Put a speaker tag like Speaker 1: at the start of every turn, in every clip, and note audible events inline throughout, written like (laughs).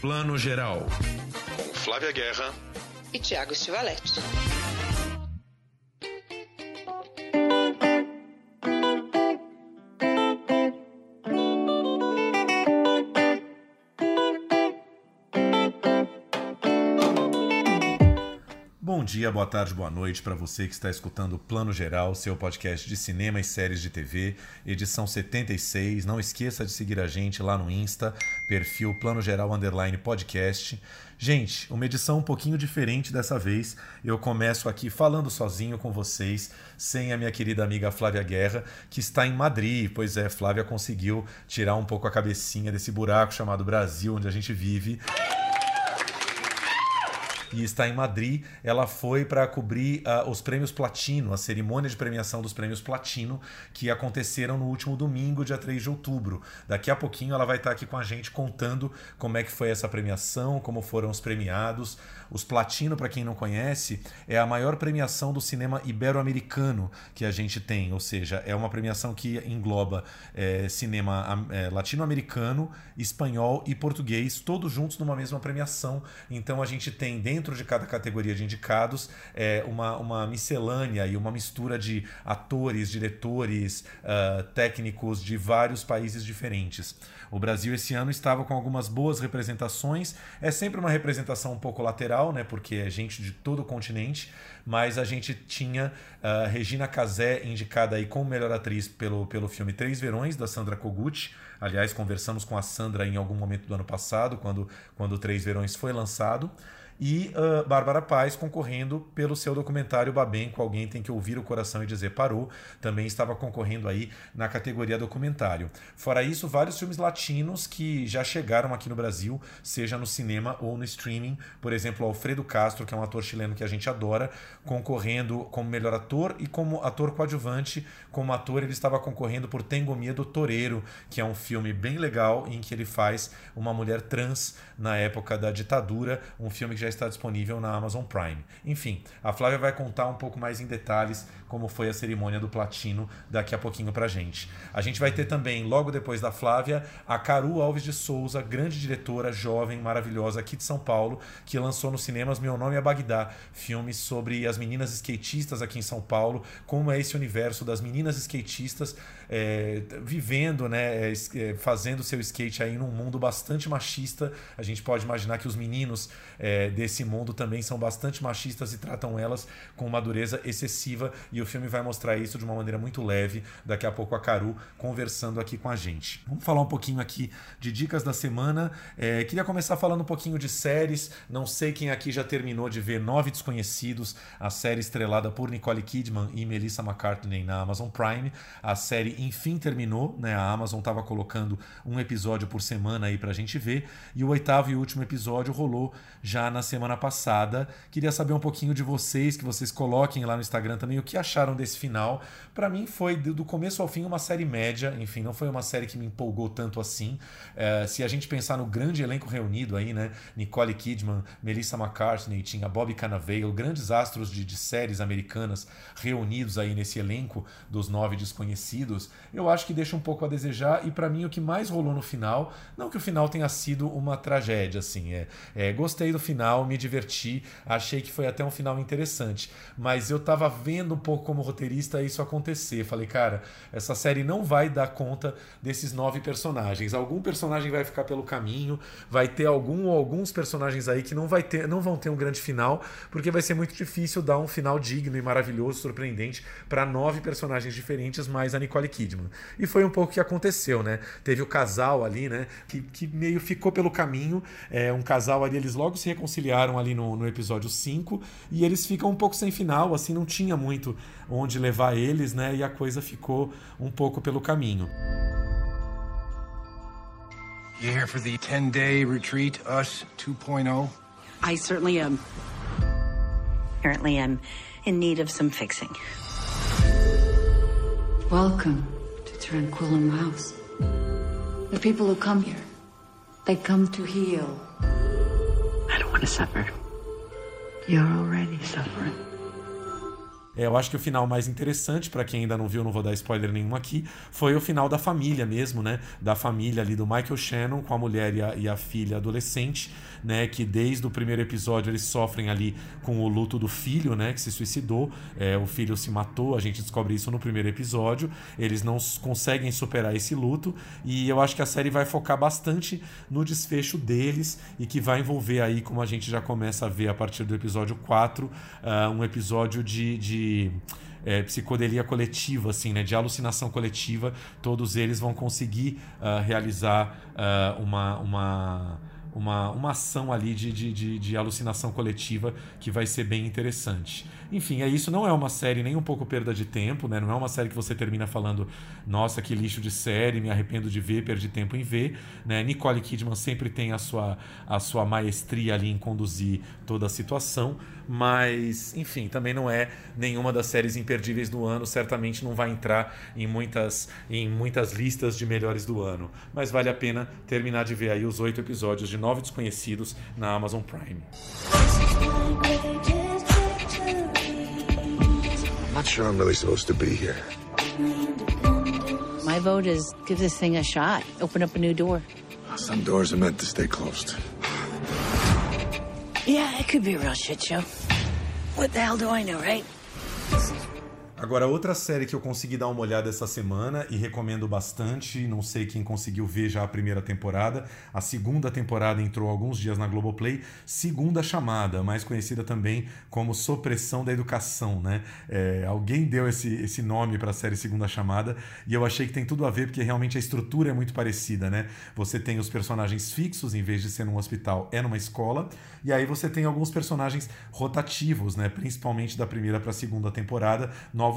Speaker 1: Plano Geral.
Speaker 2: Com Flávia Guerra
Speaker 3: e Tiago Stivaletti.
Speaker 1: Dia, boa tarde, boa noite para você que está escutando o Plano Geral, seu podcast de cinema e séries de TV, edição 76. Não esqueça de seguir a gente lá no Insta, perfil Plano Geral Underline Podcast. Gente, uma edição um pouquinho diferente dessa vez. Eu começo aqui falando sozinho com vocês, sem a minha querida amiga Flávia Guerra, que está em Madrid. Pois é, Flávia conseguiu tirar um pouco a cabecinha desse buraco chamado Brasil, onde a gente vive e está em Madrid. Ela foi para cobrir uh, os prêmios Platino, a cerimônia de premiação dos prêmios Platino, que aconteceram no último domingo, dia 3 de outubro. Daqui a pouquinho ela vai estar aqui com a gente contando como é que foi essa premiação, como foram os premiados. Os Platino, para quem não conhece, é a maior premiação do cinema ibero-americano que a gente tem, ou seja, é uma premiação que engloba é, cinema é, latino-americano, espanhol e português, todos juntos numa mesma premiação. Então a gente tem dentro de cada categoria de indicados é, uma, uma miscelânea e uma mistura de atores, diretores, uh, técnicos de vários países diferentes. O Brasil esse ano estava com algumas boas representações. É sempre uma representação um pouco lateral, né? Porque é gente de todo o continente. Mas a gente tinha uh, Regina Casé indicada aí como melhor atriz pelo, pelo filme Três Verões, da Sandra Kogut. Aliás, conversamos com a Sandra em algum momento do ano passado, quando, quando Três Verões foi lançado e uh, Bárbara Paz concorrendo pelo seu documentário Babenco, Alguém Tem Que Ouvir o Coração e Dizer Parou, também estava concorrendo aí na categoria documentário. Fora isso, vários filmes latinos que já chegaram aqui no Brasil, seja no cinema ou no streaming, por exemplo, Alfredo Castro, que é um ator chileno que a gente adora, concorrendo como melhor ator e como ator coadjuvante. Como ator, ele estava concorrendo por Tengo Miedo Toreiro, que é um filme bem legal em que ele faz uma mulher trans na época da ditadura, um filme que já está disponível na Amazon Prime. Enfim, a Flávia vai contar um pouco mais em detalhes como foi a cerimônia do Platino daqui a pouquinho pra gente. A gente vai ter também, logo depois da Flávia, a Caru Alves de Souza, grande diretora, jovem, maravilhosa aqui de São Paulo, que lançou nos cinemas Meu Nome é Bagdá, filme sobre as meninas skatistas aqui em São Paulo, como é esse universo das meninas skatistas é, vivendo, né, é, é, fazendo seu skate aí num mundo bastante machista. A gente pode imaginar que os meninos é, desse mundo também são bastante machistas e tratam elas com uma dureza excessiva e o filme vai mostrar isso de uma maneira muito leve. Daqui a pouco a Caru conversando aqui com a gente. Vamos falar um pouquinho aqui de dicas da semana. É, queria começar falando um pouquinho de séries. Não sei quem aqui já terminou de ver Nove Desconhecidos, a série estrelada por Nicole Kidman e Melissa McCartney na Amazon Prime. A série enfim terminou, né? A Amazon estava colocando um episódio por semana aí pra gente ver. E o oitavo e último episódio rolou já na semana passada. Queria saber um pouquinho de vocês, que vocês coloquem lá no Instagram também o que acharam desse final? Para mim foi do começo ao fim uma série média, enfim, não foi uma série que me empolgou tanto assim. É, se a gente pensar no grande elenco reunido aí, né? Nicole Kidman, Melissa McCartney, tinha Bobby Cannavale, grandes astros de, de séries americanas reunidos aí nesse elenco dos nove desconhecidos, eu acho que deixa um pouco a desejar e para mim o que mais rolou no final, não que o final tenha sido uma tragédia, assim, é, é gostei do final, me diverti, achei que foi até um final interessante, mas eu tava vendo um pouco como roteirista isso acontecer. Falei, cara, essa série não vai dar conta desses nove personagens. Algum personagem vai ficar pelo caminho, vai ter algum ou alguns personagens aí que não, vai ter, não vão ter um grande final, porque vai ser muito difícil dar um final digno e maravilhoso, surpreendente para nove personagens diferentes, mais a Nicole Kidman. E foi um pouco o que aconteceu, né? Teve o casal ali, né? Que, que meio ficou pelo caminho. É, um casal ali, eles logo se reconciliaram ali no, no episódio 5 e eles ficam um pouco sem final, assim, não tinha muito onde levar eles, né? E a coisa ficou um pouco pelo caminho.
Speaker 4: You here for the 10-day retreat, Us 2.0?
Speaker 5: I certainly am. Apparently I'm in need of some fixing.
Speaker 6: Welcome to Tranquillum House. The people who come here, they come to heal.
Speaker 5: I don't want to suffer.
Speaker 6: You're already suffering.
Speaker 1: É, eu acho que o final mais interessante, para quem ainda não viu, não vou dar spoiler nenhum aqui, foi o final da família mesmo, né? Da família ali do Michael Shannon com a mulher e a, e a filha adolescente, né? Que desde o primeiro episódio eles sofrem ali com o luto do filho, né? Que se suicidou. É, o filho se matou, a gente descobre isso no primeiro episódio. Eles não conseguem superar esse luto e eu acho que a série vai focar bastante no desfecho deles e que vai envolver aí, como a gente já começa a ver a partir do episódio 4, uh, ah, um episódio de, de é, psicodelia coletiva, assim, né, de alucinação coletiva, todos eles vão conseguir uh, realizar uh, uma, uma, uma, uma ação ali de, de, de, de, alucinação coletiva que vai ser bem interessante. Enfim, é isso. Não é uma série nem um pouco perda de tempo, né? Não é uma série que você termina falando, nossa, que lixo de série, me arrependo de ver, perdi tempo em ver. Né? Nicole Kidman sempre tem a sua, a sua maestria ali em conduzir toda a situação. Mas, enfim, também não é nenhuma das séries imperdíveis do ano. Certamente não vai entrar em muitas, em muitas listas de melhores do ano. Mas vale a pena terminar de ver aí os oito episódios de Nove Desconhecidos na Amazon Prime.
Speaker 7: Not sure I'm really supposed to be here.
Speaker 5: My vote is give this thing a shot. Open up a new door.
Speaker 7: Some doors are meant to stay closed.
Speaker 5: Yeah, it could be a real shit show. What the hell do I know, right?
Speaker 1: Agora, outra série que eu consegui dar uma olhada essa semana e recomendo bastante, não sei quem conseguiu ver já a primeira temporada, a segunda temporada entrou alguns dias na Globoplay, Segunda Chamada, mais conhecida também como Supressão da Educação, né? É, alguém deu esse, esse nome para a série Segunda Chamada e eu achei que tem tudo a ver porque realmente a estrutura é muito parecida, né? Você tem os personagens fixos, em vez de ser num hospital, é numa escola, e aí você tem alguns personagens rotativos, né? Principalmente da primeira para a segunda temporada,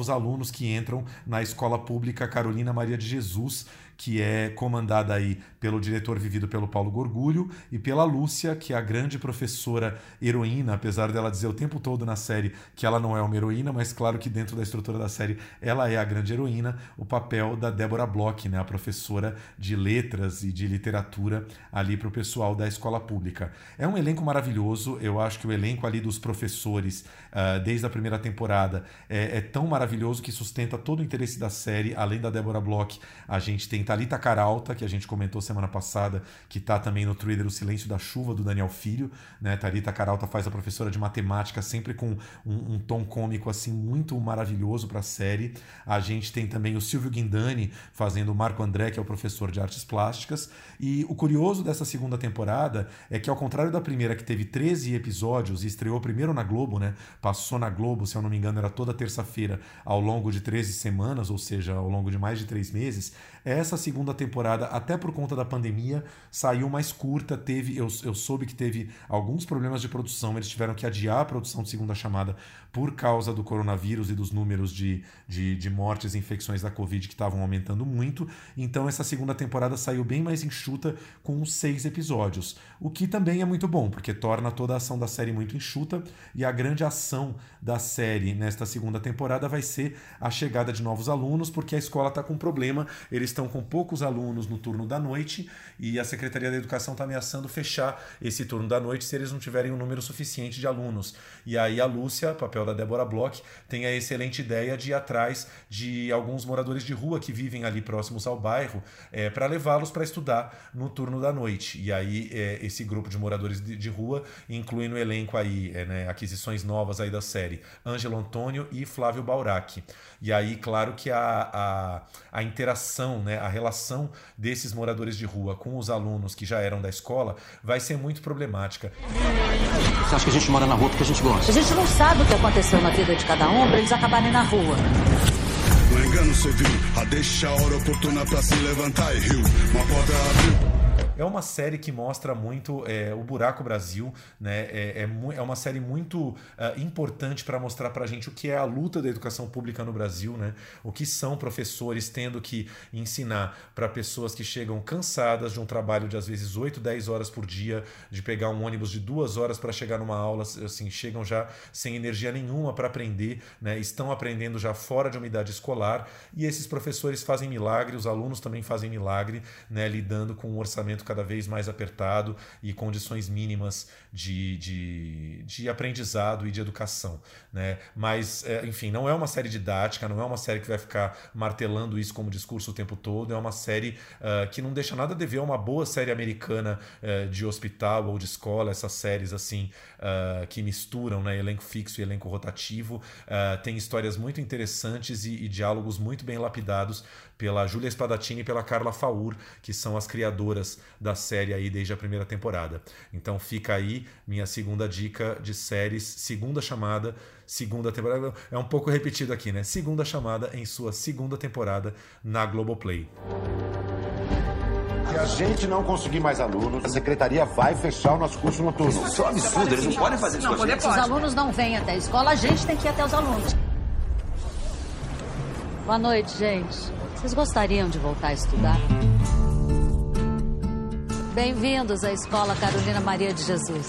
Speaker 1: alunos que entram na escola pública Carolina Maria de Jesus, que é comandada aí pelo diretor vivido pelo Paulo Gorgulho e pela Lúcia, que é a grande professora heroína, apesar dela dizer o tempo todo na série que ela não é uma heroína, mas claro que dentro da estrutura da série ela é a grande heroína, o papel da Débora Bloch, né, a professora de letras e de literatura ali para o pessoal da escola pública. É um elenco maravilhoso, eu acho que o elenco ali dos professores, uh, desde a primeira temporada, é, é tão maravilhoso que sustenta todo o interesse da série, além da Débora Bloch, a gente tem Talita Caralta, que a gente comentou semana passada, que está também no thriller O Silêncio da Chuva, do Daniel Filho. Né? Talita Caralta faz a professora de matemática, sempre com um, um tom cômico assim muito maravilhoso para a série. A gente tem também o Silvio Guindani fazendo o Marco André, que é o professor de artes plásticas. E o curioso dessa segunda temporada é que, ao contrário da primeira, que teve 13 episódios e estreou primeiro na Globo, né? Passou na Globo, se eu não me engano, era toda terça-feira, ao longo de 13 semanas, ou seja, ao longo de mais de três meses. Essa segunda temporada, até por conta da pandemia, saiu mais curta. Teve, eu, eu soube que teve alguns problemas de produção. Eles tiveram que adiar a produção de segunda chamada por causa do coronavírus e dos números de, de, de mortes e infecções da Covid que estavam aumentando muito. Então, essa segunda temporada saiu bem mais enxuta, com seis episódios. O que também é muito bom, porque torna toda a ação da série muito enxuta. E a grande ação da série nesta segunda temporada vai ser a chegada de novos alunos, porque a escola está com problema. Eles estão com poucos alunos no turno da noite e a Secretaria da Educação está ameaçando fechar esse turno da noite se eles não tiverem um número suficiente de alunos. E aí a Lúcia, papel papel da Débora Bloch, tem a excelente ideia de ir atrás de alguns moradores de rua que vivem ali próximos ao bairro é, para levá-los para estudar no turno da noite. E aí é, esse grupo de moradores de, de, rua inclui no elenco aí é, né, aquisições novas aí da série Ângelo Antônio e Flávio Baurac. E aí, claro que a, a, a interação, né, a relação desses moradores de rua com os alunos que já eram da escola vai ser muito problemática.
Speaker 8: Você acha que a gente mora na rua porque a gente gosta?
Speaker 5: A gente não sabe o que aconteceu na vida de cada um para eles acabarem na rua.
Speaker 7: Um engano civil, a deixa a hora oportuna para se levantar e riu. Uma porta abriu.
Speaker 1: É uma série que mostra muito é, o Buraco Brasil, né? É, é, é uma série muito uh, importante para mostrar para a gente o que é a luta da educação pública no Brasil, né? O que são professores tendo que ensinar para pessoas que chegam cansadas de um trabalho de às vezes 8, 10 horas por dia, de pegar um ônibus de duas horas para chegar numa aula, assim, chegam já sem energia nenhuma para aprender, né? Estão aprendendo já fora de uma idade escolar e esses professores fazem milagre, os alunos também fazem milagre, né? Lidando com um orçamento cada vez mais apertado e condições mínimas de, de, de aprendizado e de educação. Né? Mas, é, enfim, não é uma série didática, não é uma série que vai ficar martelando isso como discurso o tempo todo, é uma série uh, que não deixa nada a dever a uma boa série americana uh, de hospital ou de escola, essas séries assim uh, que misturam né, elenco fixo e elenco rotativo. tem histórias muito interessantes e, e diálogos muito bem lapidados pela Júlia Spadatini e pela Carla Faur, que são as criadoras da série aí desde a primeira temporada. Então fica aí minha segunda dica de séries, segunda chamada, segunda temporada. É um pouco repetido aqui, né? Segunda chamada em sua segunda temporada na Globoplay.
Speaker 9: Se a gente não conseguir mais alunos, a secretaria vai fechar o nosso curso noturno.
Speaker 10: Isso é um absurdo, eles não podem fazer isso não, com a gente.
Speaker 11: Se os alunos não vêm até a escola, a gente tem que ir até os alunos. Boa noite, gente. Vocês gostariam de voltar a estudar? Bem-vindos à Escola Carolina Maria de Jesus.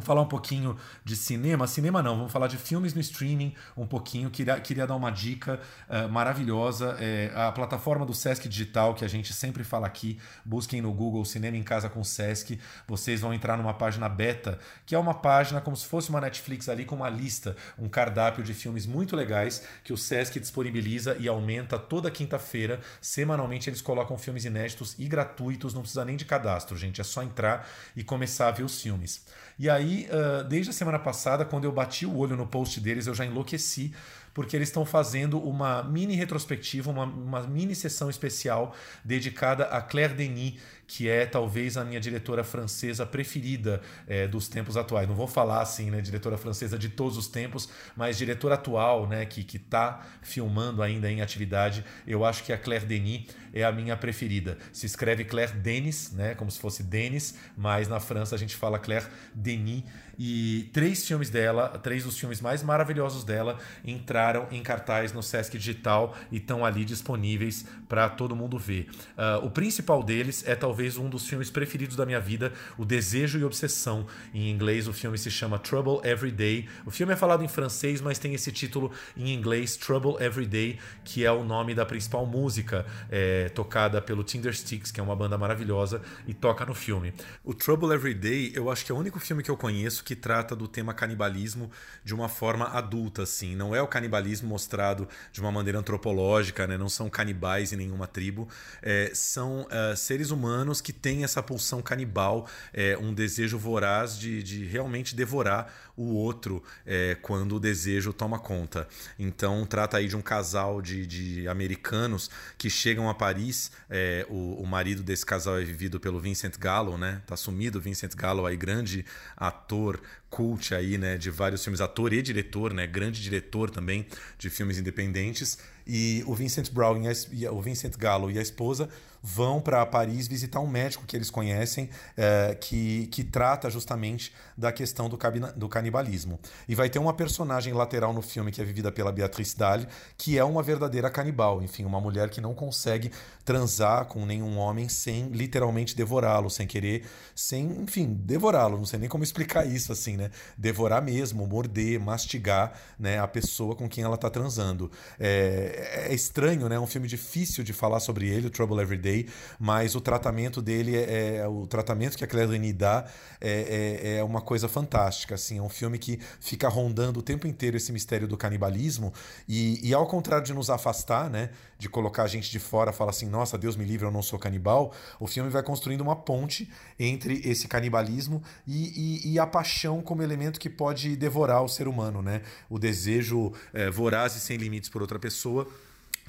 Speaker 1: Vamos falar um pouquinho de cinema. Cinema não, vamos falar de filmes no streaming um pouquinho. Queria, queria dar uma dica uh, maravilhosa. É, a plataforma do Sesc Digital, que a gente sempre fala aqui, busquem no Google Cinema em Casa com Sesc. Vocês vão entrar numa página beta, que é uma página como se fosse uma Netflix ali, com uma lista, um cardápio de filmes muito legais que o Sesc disponibiliza e aumenta toda quinta-feira. Semanalmente eles colocam filmes inéditos e gratuitos, não precisa nem de cadastro, gente. É só entrar e começar a ver os filmes. E aí, desde a semana passada, quando eu bati o olho no post deles, eu já enlouqueci, porque eles estão fazendo uma mini retrospectiva, uma, uma mini sessão especial dedicada a Claire Denis, que é talvez a minha diretora francesa preferida é, dos tempos atuais. Não vou falar assim, né, diretora francesa de todos os tempos, mas diretora atual, né, que que está filmando ainda em atividade. Eu acho que a Claire Denis é a minha preferida. Se escreve Claire Denis, né, como se fosse Denis, mas na França a gente fala Claire Denis. E três filmes dela, três dos filmes mais maravilhosos dela, entraram em cartaz no Sesc Digital e estão ali disponíveis para todo mundo ver. Uh, o principal deles é talvez um dos filmes preferidos da minha vida, O Desejo e Obsessão. Em inglês, o filme se chama Trouble Every Day. O filme é falado em francês, mas tem esse título em inglês, Trouble Every Day, que é o nome da principal música é, tocada pelo Tinder Sticks, que é uma banda maravilhosa e toca no filme. O Trouble Every Day, eu acho que é o único filme que eu conheço que trata do tema canibalismo de uma forma adulta, assim. Não é o canibalismo mostrado de uma maneira antropológica, né? Não são canibais em nenhuma tribo. É, são uh, seres humanos que têm essa pulsão canibal, é, um desejo voraz de, de realmente devorar o outro é, quando o desejo toma conta. Então trata aí de um casal de, de americanos que chegam a Paris. É, o, o, marido desse casal é vivido pelo Vincent Gallo, né? Tá sumido o Vincent Gallo, aí grande ator cult aí, né, de vários filmes, ator e diretor, né, grande diretor também de filmes independentes. E o Vincent Brown e a, o Vincent Gallo e a esposa vão para Paris visitar um médico que eles conhecem é, que, que trata justamente da questão do, do canibalismo. E vai ter uma personagem lateral no filme que é vivida pela Beatriz Dalle, que é uma verdadeira canibal, enfim, uma mulher que não consegue transar com nenhum homem sem literalmente devorá-lo, sem querer, sem, enfim, devorá-lo, não sei nem como explicar isso assim, né? Devorar mesmo, morder, mastigar, né, a pessoa com quem ela está transando. É, é estranho, né? É um filme difícil de falar sobre ele, o Trouble Every Day, mas o tratamento dele é, é o tratamento que a Claire Denis dá é, é, é uma coisa fantástica. Assim, é um filme que fica rondando o tempo inteiro esse mistério do canibalismo e, e ao contrário de nos afastar, né, de colocar a gente de fora, falar assim, nossa, Deus me livre, eu não sou canibal, o filme vai construindo uma ponte entre esse canibalismo e, e, e a paixão como elemento que pode devorar o ser humano, né? O desejo é, voraz e sem limites por outra pessoa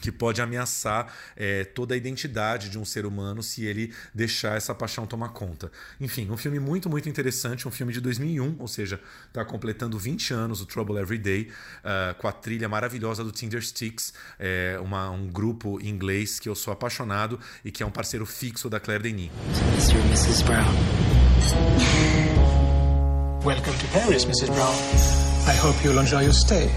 Speaker 1: que pode ameaçar é, toda a identidade de um ser humano se ele deixar essa paixão tomar conta. Enfim, um filme muito, muito interessante, um filme de 2001, ou seja, está completando 20 anos, o Trouble Every Day, uh, com a trilha maravilhosa do Tinder Sticks, é, uma, um grupo inglês que eu sou apaixonado e que é um parceiro fixo da Claire Denis. Mr. Mrs. Brown.
Speaker 12: Welcome to Paris, Mrs. Brown. I hope you'll enjoy your stay.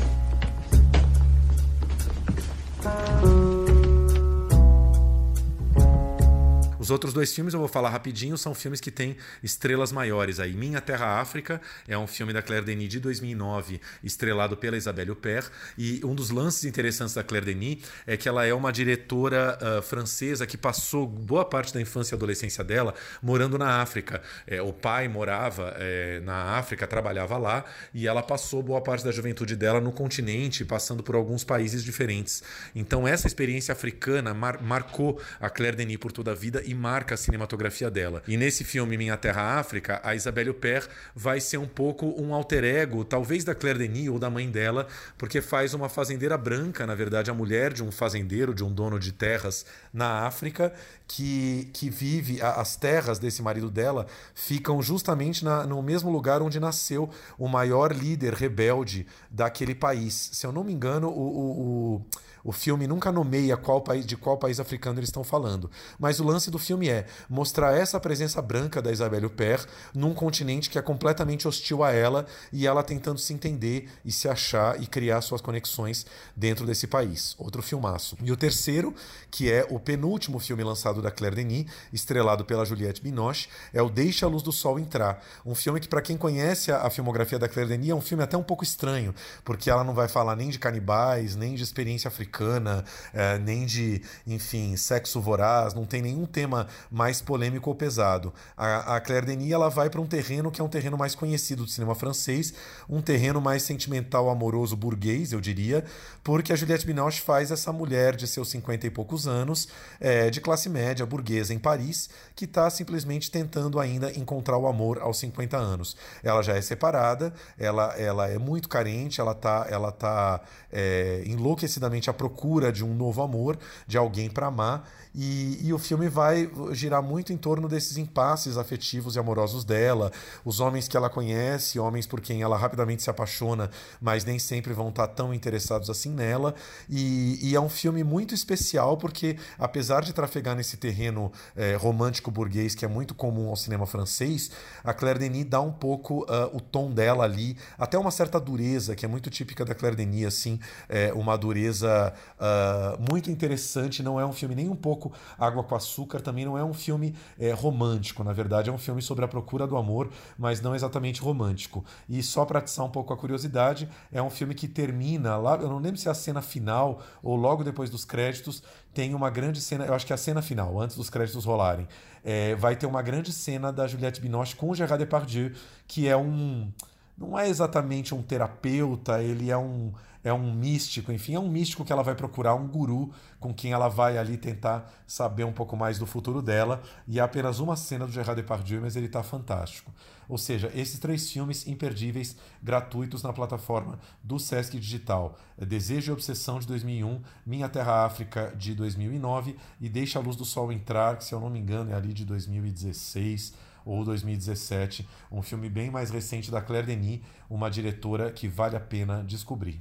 Speaker 1: Os outros dois filmes eu vou falar rapidinho, são filmes que têm estrelas maiores aí. Minha Terra África é um filme da Claire Denis de 2009, estrelado pela Isabelle Huppert, e um dos lances interessantes da Claire Denis é que ela é uma diretora uh, francesa que passou boa parte da infância e adolescência dela morando na África. É, o pai morava é, na África, trabalhava lá, e ela passou boa parte da juventude dela no continente, passando por alguns países diferentes. Então essa experiência africana mar marcou a Claire Denis por toda a vida e marca a cinematografia dela. E nesse filme Minha Terra África, a Isabelle Huppert vai ser um pouco um alter ego, talvez da Claire Denis ou da mãe dela, porque faz uma fazendeira branca, na verdade, a mulher de um fazendeiro, de um dono de terras na África, que, que vive, as terras desse marido dela ficam justamente na, no mesmo lugar onde nasceu o maior líder rebelde daquele país. Se eu não me engano, o, o, o o filme nunca nomeia qual país, de qual país africano eles estão falando. Mas o lance do filme é mostrar essa presença branca da Isabelle Huppert num continente que é completamente hostil a ela e ela tentando se entender e se achar e criar suas conexões dentro desse país. Outro filmaço. E o terceiro, que é o penúltimo filme lançado da Claire Denis, estrelado pela Juliette Binoche, é o Deixa a Luz do Sol Entrar. Um filme que, para quem conhece a, a filmografia da Claire Denis, é um filme até um pouco estranho, porque ela não vai falar nem de canibais, nem de experiência africana americana, é, nem de, enfim, sexo voraz, não tem nenhum tema mais polêmico ou pesado. A, a Claire Denis ela vai para um terreno que é um terreno mais conhecido do cinema francês, um terreno mais sentimental, amoroso, burguês, eu diria, porque a Juliette Binoche faz essa mulher de seus 50 e poucos anos, é, de classe média, burguesa em Paris, que está simplesmente tentando ainda encontrar o amor aos 50 anos. Ela já é separada, ela, ela é muito carente, ela está ela tá, é, enlouquecidamente à procura de um novo amor, de alguém para amar. E, e, o filme vai girar muito em torno desses impasses afetivos e amorosos dela, os homens que ela conhece, homens por quem ela rapidamente se apaixona, mas nem sempre vão estar tão interessados assim nela. E, e é um filme muito especial porque, apesar de trafegar nesse terreno é, romântico burguês que é muito comum ao cinema francês, a Claire Denis dá um pouco uh, o tom dela ali, até uma certa dureza que é muito típica da Claire Denis, assim, é, uma dureza uh, muito interessante. Não é um filme nem um pouco Água com Açúcar, também não é um filme é, romântico. Na verdade, é um filme sobre a procura do amor, mas não exatamente romântico. E só para atiçar um pouco a curiosidade, é um filme que termina lá. Eu não lembro se é a cena final ou logo depois dos créditos. Tem uma grande cena, eu acho que é a cena final, antes dos créditos rolarem. É, vai ter uma grande cena da Juliette Binoche com Gerard Depardieu, que é um. Não é exatamente um terapeuta, ele é um é um místico, enfim, é um místico que ela vai procurar, um guru com quem ela vai ali tentar saber um pouco mais do futuro dela. E é apenas uma cena do Gerard Depardieu, mas ele está fantástico. Ou seja, esses três filmes imperdíveis, gratuitos na plataforma do Sesc Digital. Desejo e Obsessão de 2001, Minha Terra África de 2009 e Deixa a Luz do Sol Entrar, que se eu não me engano é ali de 2016 ou 2017, um filme bem mais recente da Claire Denis, uma diretora que vale a pena descobrir.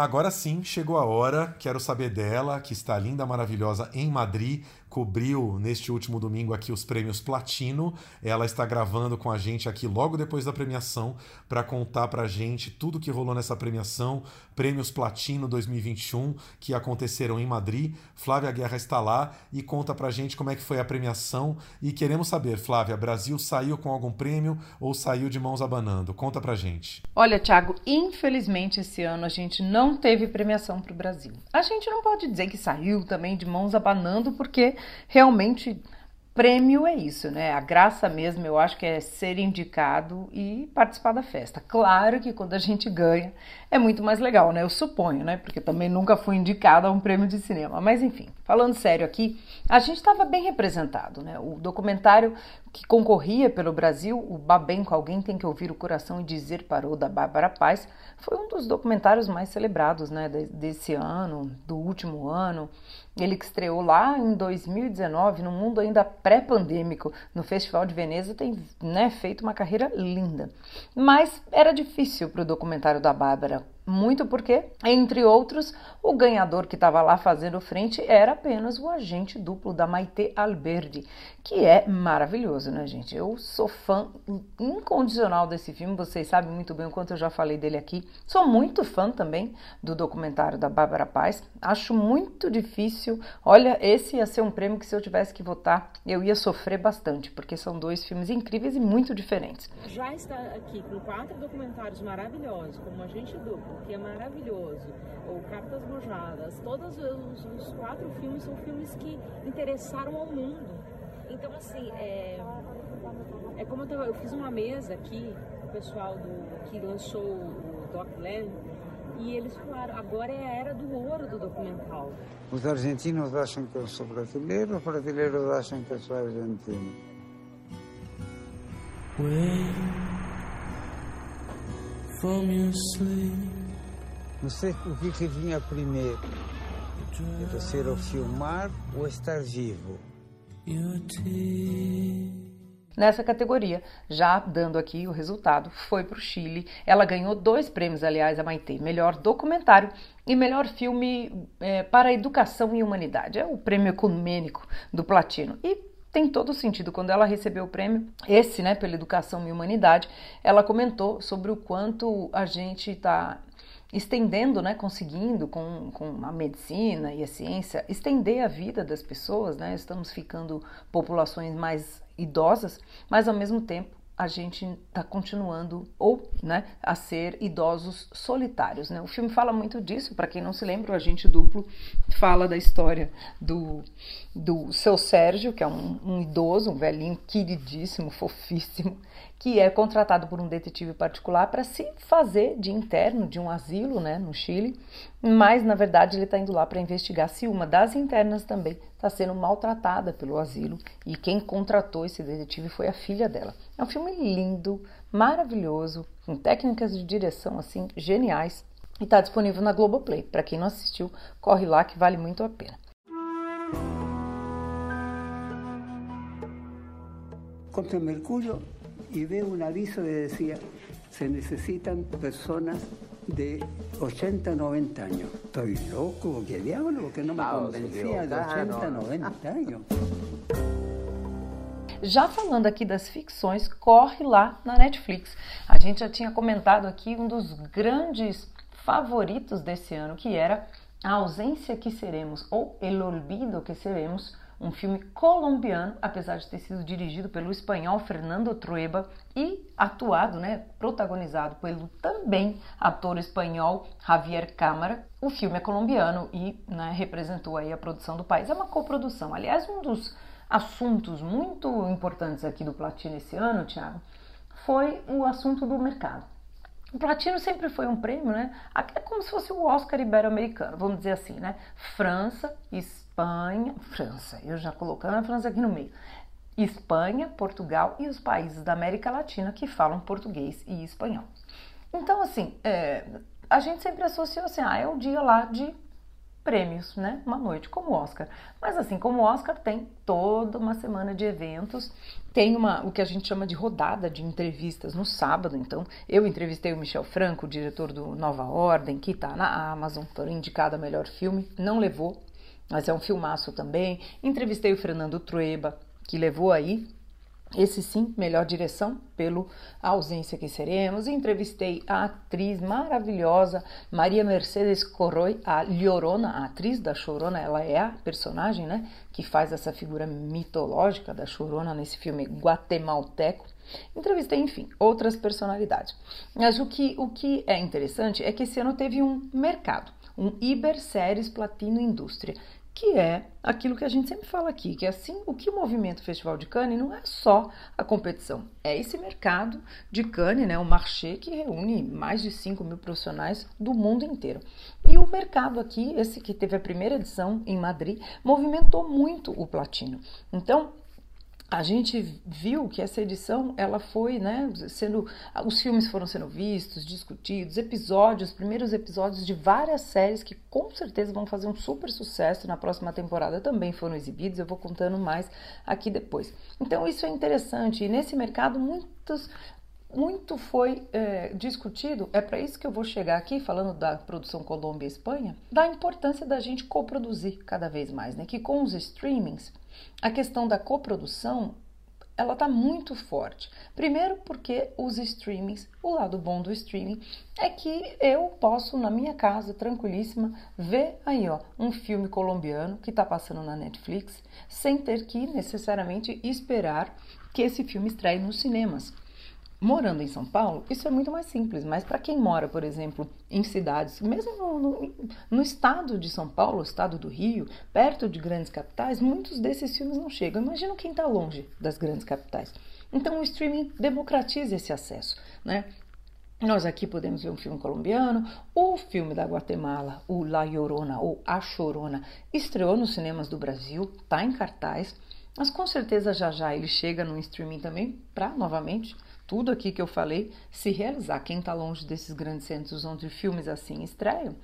Speaker 1: Agora sim, chegou a hora. Quero saber dela, que está linda, maravilhosa em Madrid, cobriu neste último domingo aqui os prêmios Platino. Ela está gravando com a gente aqui logo depois da premiação para contar para a gente tudo que rolou nessa premiação, prêmios Platino 2021 que aconteceram em Madrid. Flávia Guerra está lá e conta para a gente como é que foi a premiação e queremos saber, Flávia, Brasil saiu com algum prêmio ou saiu de mãos abanando? Conta para a gente.
Speaker 13: Olha, Thiago, infelizmente esse ano a gente não teve premiação para o Brasil. A gente não pode dizer que saiu também de mãos abanando porque realmente prêmio é isso, né? A graça mesmo, eu acho que é ser indicado e participar da festa. Claro que quando a gente ganha é muito mais legal, né? Eu suponho, né? Porque também nunca fui indicada a um prêmio de cinema. Mas enfim, falando sério aqui, a gente estava bem representado, né? O documentário que concorria pelo Brasil, o Babenco, Alguém Tem Que Ouvir o Coração e Dizer Parou, da Bárbara Paz, foi um dos documentários mais celebrados, né? Desse ano, do último ano. Ele que estreou lá em 2019, no mundo ainda pré-pandêmico, no Festival de Veneza, tem né, feito uma carreira linda. Mas era difícil para o documentário da Bárbara Muito porque, entre outros, o ganhador que estava lá fazendo frente era apenas o agente duplo da Maite Alberdi, que é maravilhoso, né, gente? Eu sou fã incondicional desse filme, vocês sabem muito bem o quanto eu já falei dele aqui. Sou muito fã também do documentário da Bárbara Paz. Acho muito difícil. Olha, esse ia ser um prêmio que se eu tivesse que votar, eu ia sofrer bastante, porque são dois filmes incríveis e muito diferentes.
Speaker 14: Já está aqui com quatro documentários maravilhosos, como Agente Duplo, que é maravilhoso, ou Cartas Mojadas, todos os, os quatro filmes são filmes que interessaram ao mundo. Então, assim, é, é como eu, tava, eu fiz uma mesa aqui, o pessoal do, que lançou o Doc Land, e eles falaram, agora é a era do ouro do documental.
Speaker 15: Os argentinos acham que eu sou brasileiro, os brasileiros acham que eu sou argentino. Não sei o que, que vinha primeiro. Era ser o filmar ou estar vivo.
Speaker 13: Nessa categoria, já dando aqui o resultado, foi para o Chile. Ela ganhou dois prêmios, aliás, a Maite: melhor documentário e melhor filme é, para educação e humanidade. É o prêmio ecumênico do Platino. E tem todo sentido. Quando ela recebeu o prêmio, esse, né, pela educação e humanidade, ela comentou sobre o quanto a gente está estendendo, né, conseguindo com, com a medicina e a ciência, estender a vida das pessoas, né, estamos ficando populações mais idosas, mas ao mesmo tempo a gente está continuando ou né, a ser idosos solitários. Né? O filme fala muito disso, para quem não se lembra, o agente duplo fala da história do, do seu Sérgio, que é um, um idoso, um velhinho queridíssimo, fofíssimo, que é contratado por um detetive particular para se fazer de interno de um asilo né, no Chile, mas na verdade ele está indo lá para investigar se uma das internas também está sendo maltratada pelo asilo e quem contratou esse detetive foi a filha dela. É um filme lindo, maravilhoso, com técnicas de direção assim geniais e está disponível na Globoplay. Para quem não assistiu, corre lá que vale muito a pena.
Speaker 16: Contra Mercúrio y veo un aviso que decía, se necesitan personas de 80, 90 años. Estoy loco, ¿qué diablo? Porque no me convencía de 80, 90 años.
Speaker 13: Já falando aqui das ficções, corre lá na Netflix. A gente já tinha comentado aqui um dos grandes favoritos desse ano, que era A Ausência que Seremos, ou El Olvido que Seremos, um filme colombiano, apesar de ter sido dirigido pelo espanhol Fernando Trueba e atuado, né, protagonizado pelo também ator espanhol Javier Câmara. O filme é colombiano e né, representou aí a produção do país. É uma coprodução. Aliás, um dos assuntos muito importantes aqui do Platino esse ano, Thiago, foi o assunto do mercado. O Platino sempre foi um prêmio, né? É como se fosse o Oscar ibero-americano, vamos dizer assim, né? França, Espanha, França, eu já colocando a França aqui no meio. Espanha, Portugal e os países da América Latina que falam português e espanhol. Então, assim, é, a gente sempre associou assim, ah, é o dia lá de prêmios, né? Uma noite como o Oscar. Mas assim como o Oscar tem toda uma semana de eventos, tem uma o que a gente chama de rodada de entrevistas no sábado. Então, eu entrevistei o Michel Franco, o diretor do Nova Ordem, que está na Amazon, foi indicado a melhor filme, não levou, mas é um filmaço também. Entrevistei o Fernando Trueba, que levou aí esse sim, melhor direção, pelo Ausência que Seremos. Entrevistei a atriz maravilhosa Maria Mercedes Corroy, a Llorona, a atriz da Chorona, ela é a personagem, né, que faz essa figura mitológica da Chorona nesse filme guatemalteco. Entrevistei, enfim, outras personalidades. Mas o que, o que é interessante é que esse ano teve um mercado, um Iber Series Platino Indústria, que é aquilo que a gente sempre fala aqui, que é assim, o que o movimento Festival de Cannes não é só a competição, é esse mercado de Cannes, né, o marché que reúne mais de 5 mil profissionais do mundo inteiro. E o mercado aqui, esse que teve a primeira edição em Madrid, movimentou muito o platino. Então, a gente viu que essa edição ela foi, né, sendo os filmes foram sendo vistos, discutidos, episódios, primeiros episódios de várias séries que com certeza vão fazer um super sucesso na próxima temporada também foram exibidos. Eu vou contando mais aqui depois. Então isso é interessante e nesse mercado muitos muito foi é, discutido, é para isso que eu vou chegar aqui, falando da produção Colômbia e Espanha, da importância da gente coproduzir cada vez mais, né? Que com os streamings, a questão da coprodução ela está muito forte. Primeiro porque os streamings, o lado bom do streaming é que eu posso na minha casa tranquilíssima ver aí ó um filme colombiano que está passando na Netflix sem ter que necessariamente esperar que esse filme estreie nos cinemas. Morando em São Paulo, isso é muito mais simples, mas para quem mora, por exemplo, em cidades, mesmo no, no, no, estado de São Paulo, estado do Rio, perto de grandes capitais, muitos desses filmes não chegam. Imagina quem está longe das grandes capitais. Então o streaming democratiza esse acesso, né? Nós aqui podemos ver um filme colombiano, o filme da Guatemala, o La Llorona ou A Chorona, estreou nos cinemas do Brasil, está em cartaz, mas com certeza já já ele chega no streaming também para novamente tudo aqui que eu falei se realizar. Quem está longe desses grandes centros onde filmes assim estreiam,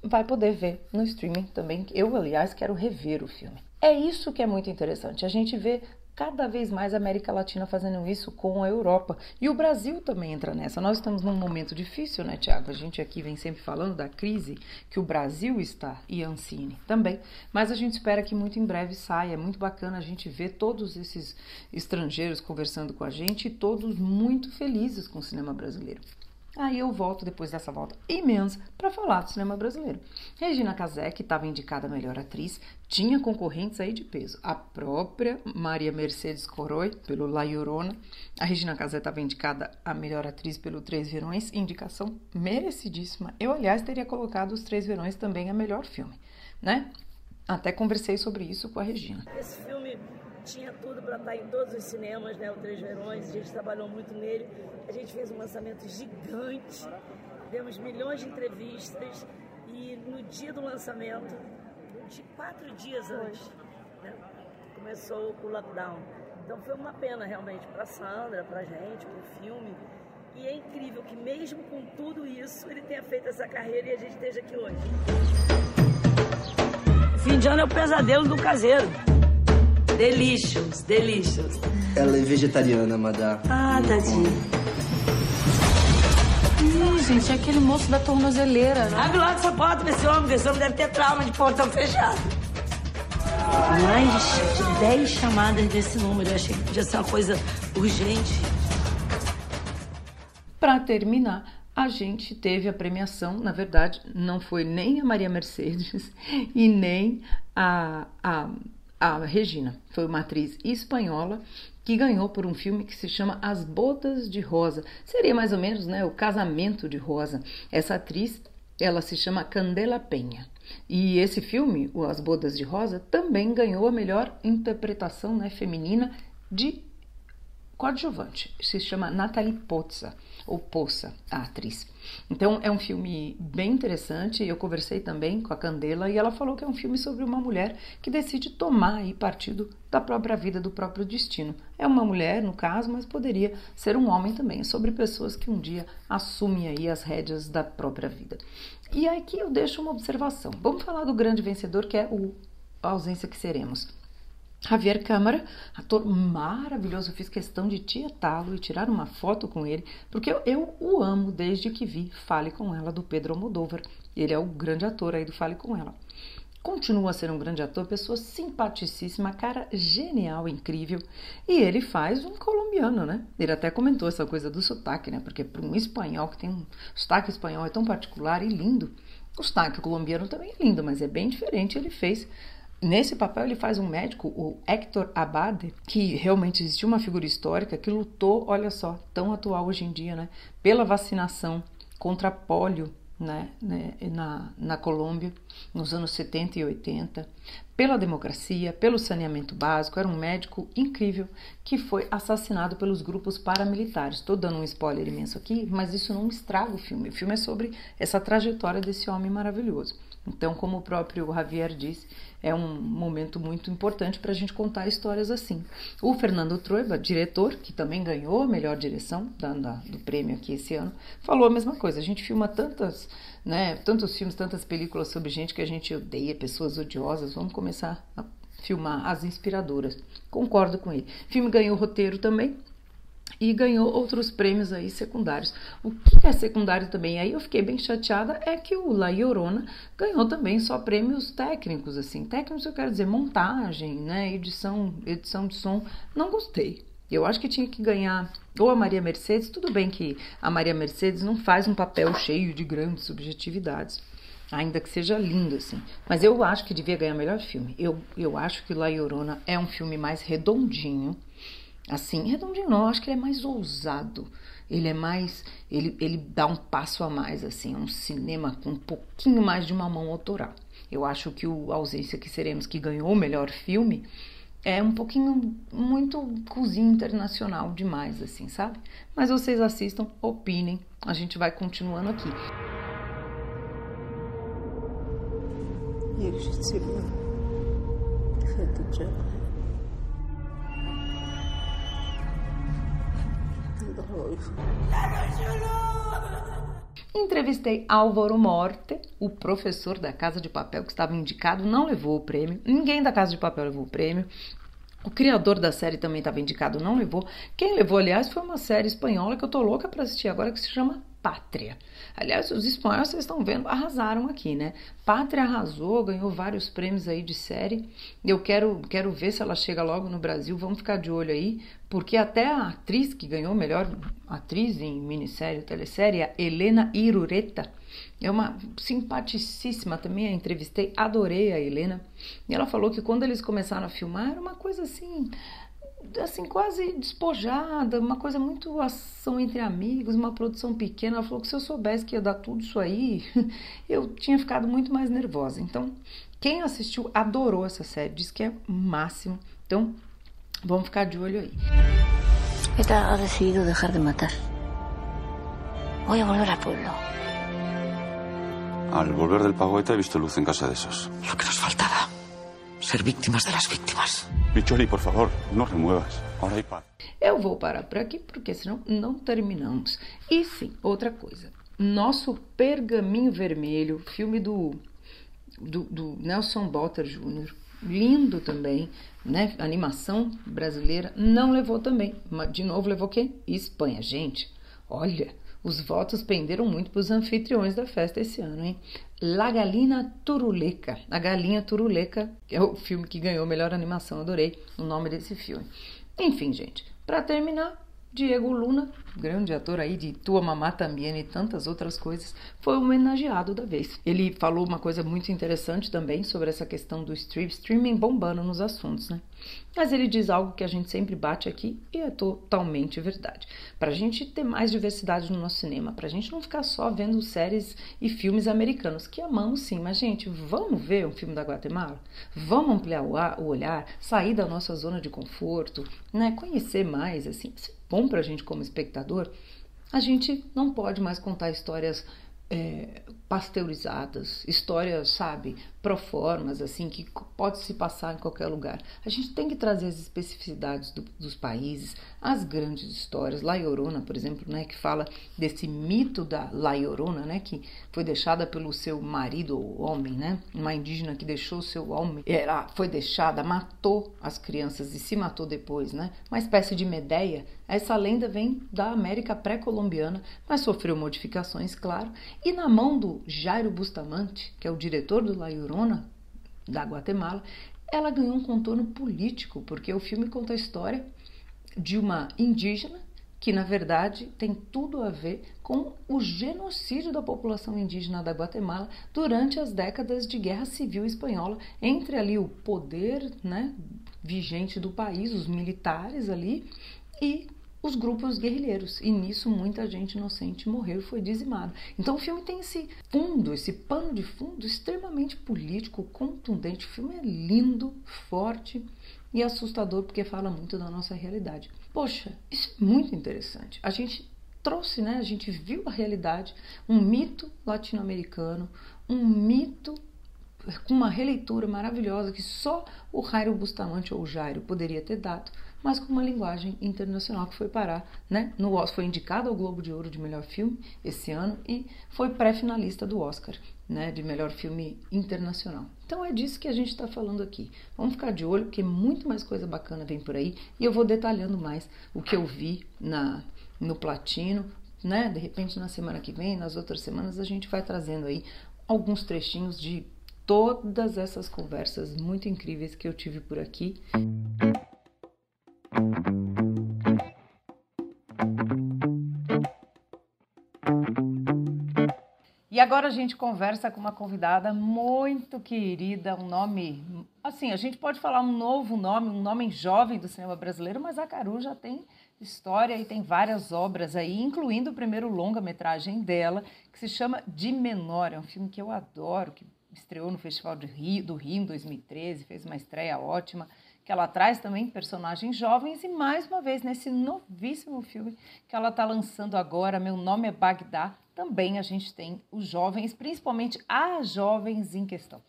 Speaker 13: vai poder ver no streaming também. Eu, aliás, quero rever o filme. É isso que é muito interessante. A gente vê cada vez mais a América Latina fazendo isso com a Europa. E o Brasil também entra nessa. Nós estamos num momento difícil, né, Tiago? A gente aqui vem sempre falando da crise que o Brasil está e a Ancine também. Mas a gente espera que muito em breve saia. É muito bacana a gente ver todos esses estrangeiros conversando com a gente e todos muito felizes com o cinema brasileiro. Aí eu volto depois dessa volta imensa para falar do cinema brasileiro. Regina Casé, que estava indicada a melhor atriz, tinha concorrentes aí de peso. A própria Maria Mercedes Coroy, pelo La Llorona. A Regina Casé estava indicada a melhor atriz pelo Três Verões, indicação merecidíssima. Eu, aliás, teria colocado Os Três Verões também a melhor filme, né? Até conversei sobre isso com a Regina.
Speaker 17: Esse filme tinha tudo para estar em todos os cinemas, né? O Três Verões, a gente trabalhou muito nele. A gente fez um lançamento gigante, demos milhões de entrevistas e no dia do lançamento, de quatro dias antes, né? começou o lockdown. Então foi uma pena realmente para Sandra, para gente, para o filme. E é incrível que mesmo com tudo isso, ele tenha feito essa carreira e a gente esteja aqui hoje. Fim de ano é o pesadelo do caseiro. Delicious, delicious.
Speaker 18: Ela é vegetariana, madame.
Speaker 17: Ah, tadinha.
Speaker 13: Ih, gente, é aquele moço da tornozeleira, né?
Speaker 17: Abre logo essa porta pra esse homem, esse homem deve ter trauma de portão fechado. Mais de 10 chamadas desse número, eu achei que podia ser uma coisa urgente.
Speaker 13: Para terminar, a gente teve a premiação, na verdade, não foi nem a Maria Mercedes (laughs) e nem a, a a Regina foi uma atriz espanhola que ganhou por um filme que se chama As Bodas de Rosa. Seria mais ou menos né, o casamento de Rosa. Essa atriz, ela se chama Candela Penha. E esse filme, As Bodas de Rosa, também ganhou a melhor interpretação né, feminina de coadjuvante. Se chama Natalie Pozza, ou Poça, a atriz. Então é um filme bem interessante. Eu conversei também com a Candela e ela falou que é um filme sobre uma mulher que decide tomar aí partido da própria vida, do próprio destino. É uma mulher, no caso, mas poderia ser um homem também. É sobre pessoas que um dia assumem aí as rédeas da própria vida. E aqui eu deixo uma observação. Vamos falar do grande vencedor que é o A Ausência que Seremos. Javier Câmara, ator maravilhoso, eu fiz questão de tietá-lo e tirar uma foto com ele, porque eu, eu, o amo desde que vi Fale com Ela, do Pedro Almodóvar. Ele é o grande ator aí do Fale com Ela. Continua a ser um grande ator, pessoa simpaticíssima, cara genial, incrível. E ele faz um colombiano, né? Ele até comentou essa coisa do sotaque, né? Porque para um espanhol que tem um sotaque espanhol é tão particular e lindo. O sotaque colombiano também é lindo, mas é bem diferente. Ele fez Nesse papel ele faz um médico, o Hector Abade, que realmente existiu uma figura histórica que lutou, olha só, tão atual hoje em dia, né, pela vacinação contra pólio né, né, na, na Colômbia, nos anos 70 e 80, pela democracia, pelo saneamento básico. Era um médico incrível que foi assassinado pelos grupos paramilitares. Estou dando um spoiler imenso aqui, mas isso não estraga o filme. O filme é sobre essa trajetória desse homem maravilhoso. Então, como o próprio Javier disse, é um momento muito importante para a gente contar histórias assim. O Fernando Troiba, diretor, que também ganhou a melhor direção do prêmio aqui esse ano, falou a mesma coisa. A gente filma tantas, né, tantos filmes, tantas películas sobre gente que a gente odeia, pessoas odiosas. Vamos começar a filmar as inspiradoras. Concordo com ele. O filme ganhou roteiro também, e ganhou outros prêmios aí secundários. O que é secundário também, aí eu fiquei bem chateada, é que o La Llorona ganhou também só prêmios técnicos, assim. Técnicos eu quero dizer montagem, né, edição, edição de som. Não gostei. Eu acho que tinha que ganhar ou a Maria Mercedes, tudo bem que a Maria Mercedes não faz um papel cheio de grandes subjetividades, ainda que seja lindo assim. Mas eu acho que devia ganhar melhor filme. Eu, eu acho que La Llorona é um filme mais redondinho, assim, redondinho não, acho que ele é mais ousado. Ele é mais, ele, ele dá um passo a mais, assim, um cinema com um pouquinho mais de uma mão autoral. Eu acho que o Ausência que Seremos, que ganhou o melhor filme, é um pouquinho muito cozinha internacional demais, assim, sabe? Mas vocês assistam, opinem, a gente vai continuando aqui. (laughs) Entrevistei Álvaro Morte, o professor da Casa de Papel que estava indicado, não levou o prêmio. Ninguém da Casa de Papel levou o prêmio. O criador da série também estava indicado, não levou. Quem levou, aliás, foi uma série espanhola que eu tô louca para assistir agora que se chama Pátria. Aliás, os espanhóis, vocês estão vendo, arrasaram aqui, né? Pátria arrasou, ganhou vários prêmios aí de série. Eu quero, quero ver se ela chega logo no Brasil, vamos ficar de olho aí, porque até a atriz que ganhou melhor atriz em minissérie, telesérie, a Helena Irureta, é uma simpaticíssima também, a entrevistei, adorei a Helena. E ela falou que quando eles começaram a filmar, era uma coisa assim assim, quase despojada, uma coisa muito ação entre amigos, uma produção pequena. Ela falou que se eu soubesse que ia dar tudo isso aí, (laughs) eu tinha ficado muito mais nervosa. Então, quem assistiu adorou essa série, diz que é o máximo. Então, vamos ficar de olho aí.
Speaker 5: ETA ha decidido dejar de matar. Voy a volver al pueblo.
Speaker 19: Al volver del pago ETA he visto luz en casa de esos.
Speaker 8: Lo que nos faltaba. Ser víctimas de las víctimas.
Speaker 19: Por favor, no remuevas. Ahora hay paz.
Speaker 13: Eu vou parar por aqui, porque senão não terminamos. E sim, outra coisa. Nosso Pergaminho Vermelho, filme do, do, do Nelson Botter Jr., lindo também, né? Animação brasileira, não levou também. Mas, de novo, levou quem? Espanha. Gente, olha, os votos penderam muito para os anfitriões da festa esse ano, hein? La Galina Turuleca. A Galinha Turuleca, é o filme que ganhou melhor animação, adorei o nome desse filme. Enfim, gente, para terminar, Diego Luna, grande ator aí de Tua Mamá Também e tantas outras coisas, foi homenageado da vez. Ele falou uma coisa muito interessante também sobre essa questão do stream, streaming bombando nos assuntos, né? Mas ele diz algo que a gente sempre bate aqui e é totalmente verdade. Para a gente ter mais diversidade no nosso cinema, para a gente não ficar só vendo séries e filmes americanos, que amamos sim, mas gente, vamos ver um filme da Guatemala? Vamos ampliar o olhar, sair da nossa zona de conforto, né? Conhecer mais, assim, bom para a gente como espectador. A gente não pode mais contar histórias é, pasteurizadas, histórias, sabe, proformas, assim, que pode se passar em qualquer lugar. A gente tem que trazer as especificidades do, dos países, as grandes histórias. La Llorona, por exemplo, né, que fala desse mito da La Llorona, né, que foi deixada pelo seu marido ou homem, né, uma indígena que deixou seu homem, ela foi deixada, matou as crianças e se matou depois, né, uma espécie de Medeia. Essa lenda vem da América pré-colombiana, mas sofreu modificações, claro, e na mão do Jairo Bustamante, que é o diretor do La Llorona, da Guatemala, ela ganhou um contorno político, porque o filme conta a história de uma indígena que, na verdade, tem tudo a ver com o genocídio da população indígena da Guatemala durante as décadas de guerra civil espanhola, entre ali o poder né, vigente do país, os militares ali, e os grupos guerrilheiros. E nisso muita gente inocente morreu e foi dizimada. Então o filme tem esse fundo, esse pano de fundo extremamente político, contundente. O filme é lindo, forte e assustador porque fala muito da nossa realidade. Poxa, isso é muito interessante. A gente trouxe, né? A gente viu a realidade, um mito latino-americano, um mito com uma releitura maravilhosa que só o Jairo Bustamante ou o Jairo poderia ter dado, mas com uma linguagem internacional que foi parar, né? No foi indicado ao Globo de Ouro de melhor filme esse ano e foi pré-finalista do Oscar, né? De melhor filme internacional. Então é disso que a gente está falando aqui. Vamos ficar de olho porque muito mais coisa bacana vem por aí e eu vou detalhando mais o que eu vi na no Platino, né? De repente na semana que vem, nas outras semanas a gente vai trazendo aí alguns trechinhos de todas essas conversas muito incríveis que eu tive por aqui. E agora a gente conversa com uma convidada muito querida, um nome. Assim, a gente pode falar um novo nome, um nome jovem do cinema brasileiro, mas a Caru já tem história e tem várias obras aí, incluindo o primeiro longa-metragem dela, que se chama De Menor. É um filme que eu adoro, que estreou no Festival do Rio, do Rio em 2013, fez uma estreia ótima que ela traz também personagens jovens e mais uma vez nesse novíssimo filme que ela está lançando agora, Meu Nome é Bagdá, também a gente tem os jovens, principalmente as jovens em questão.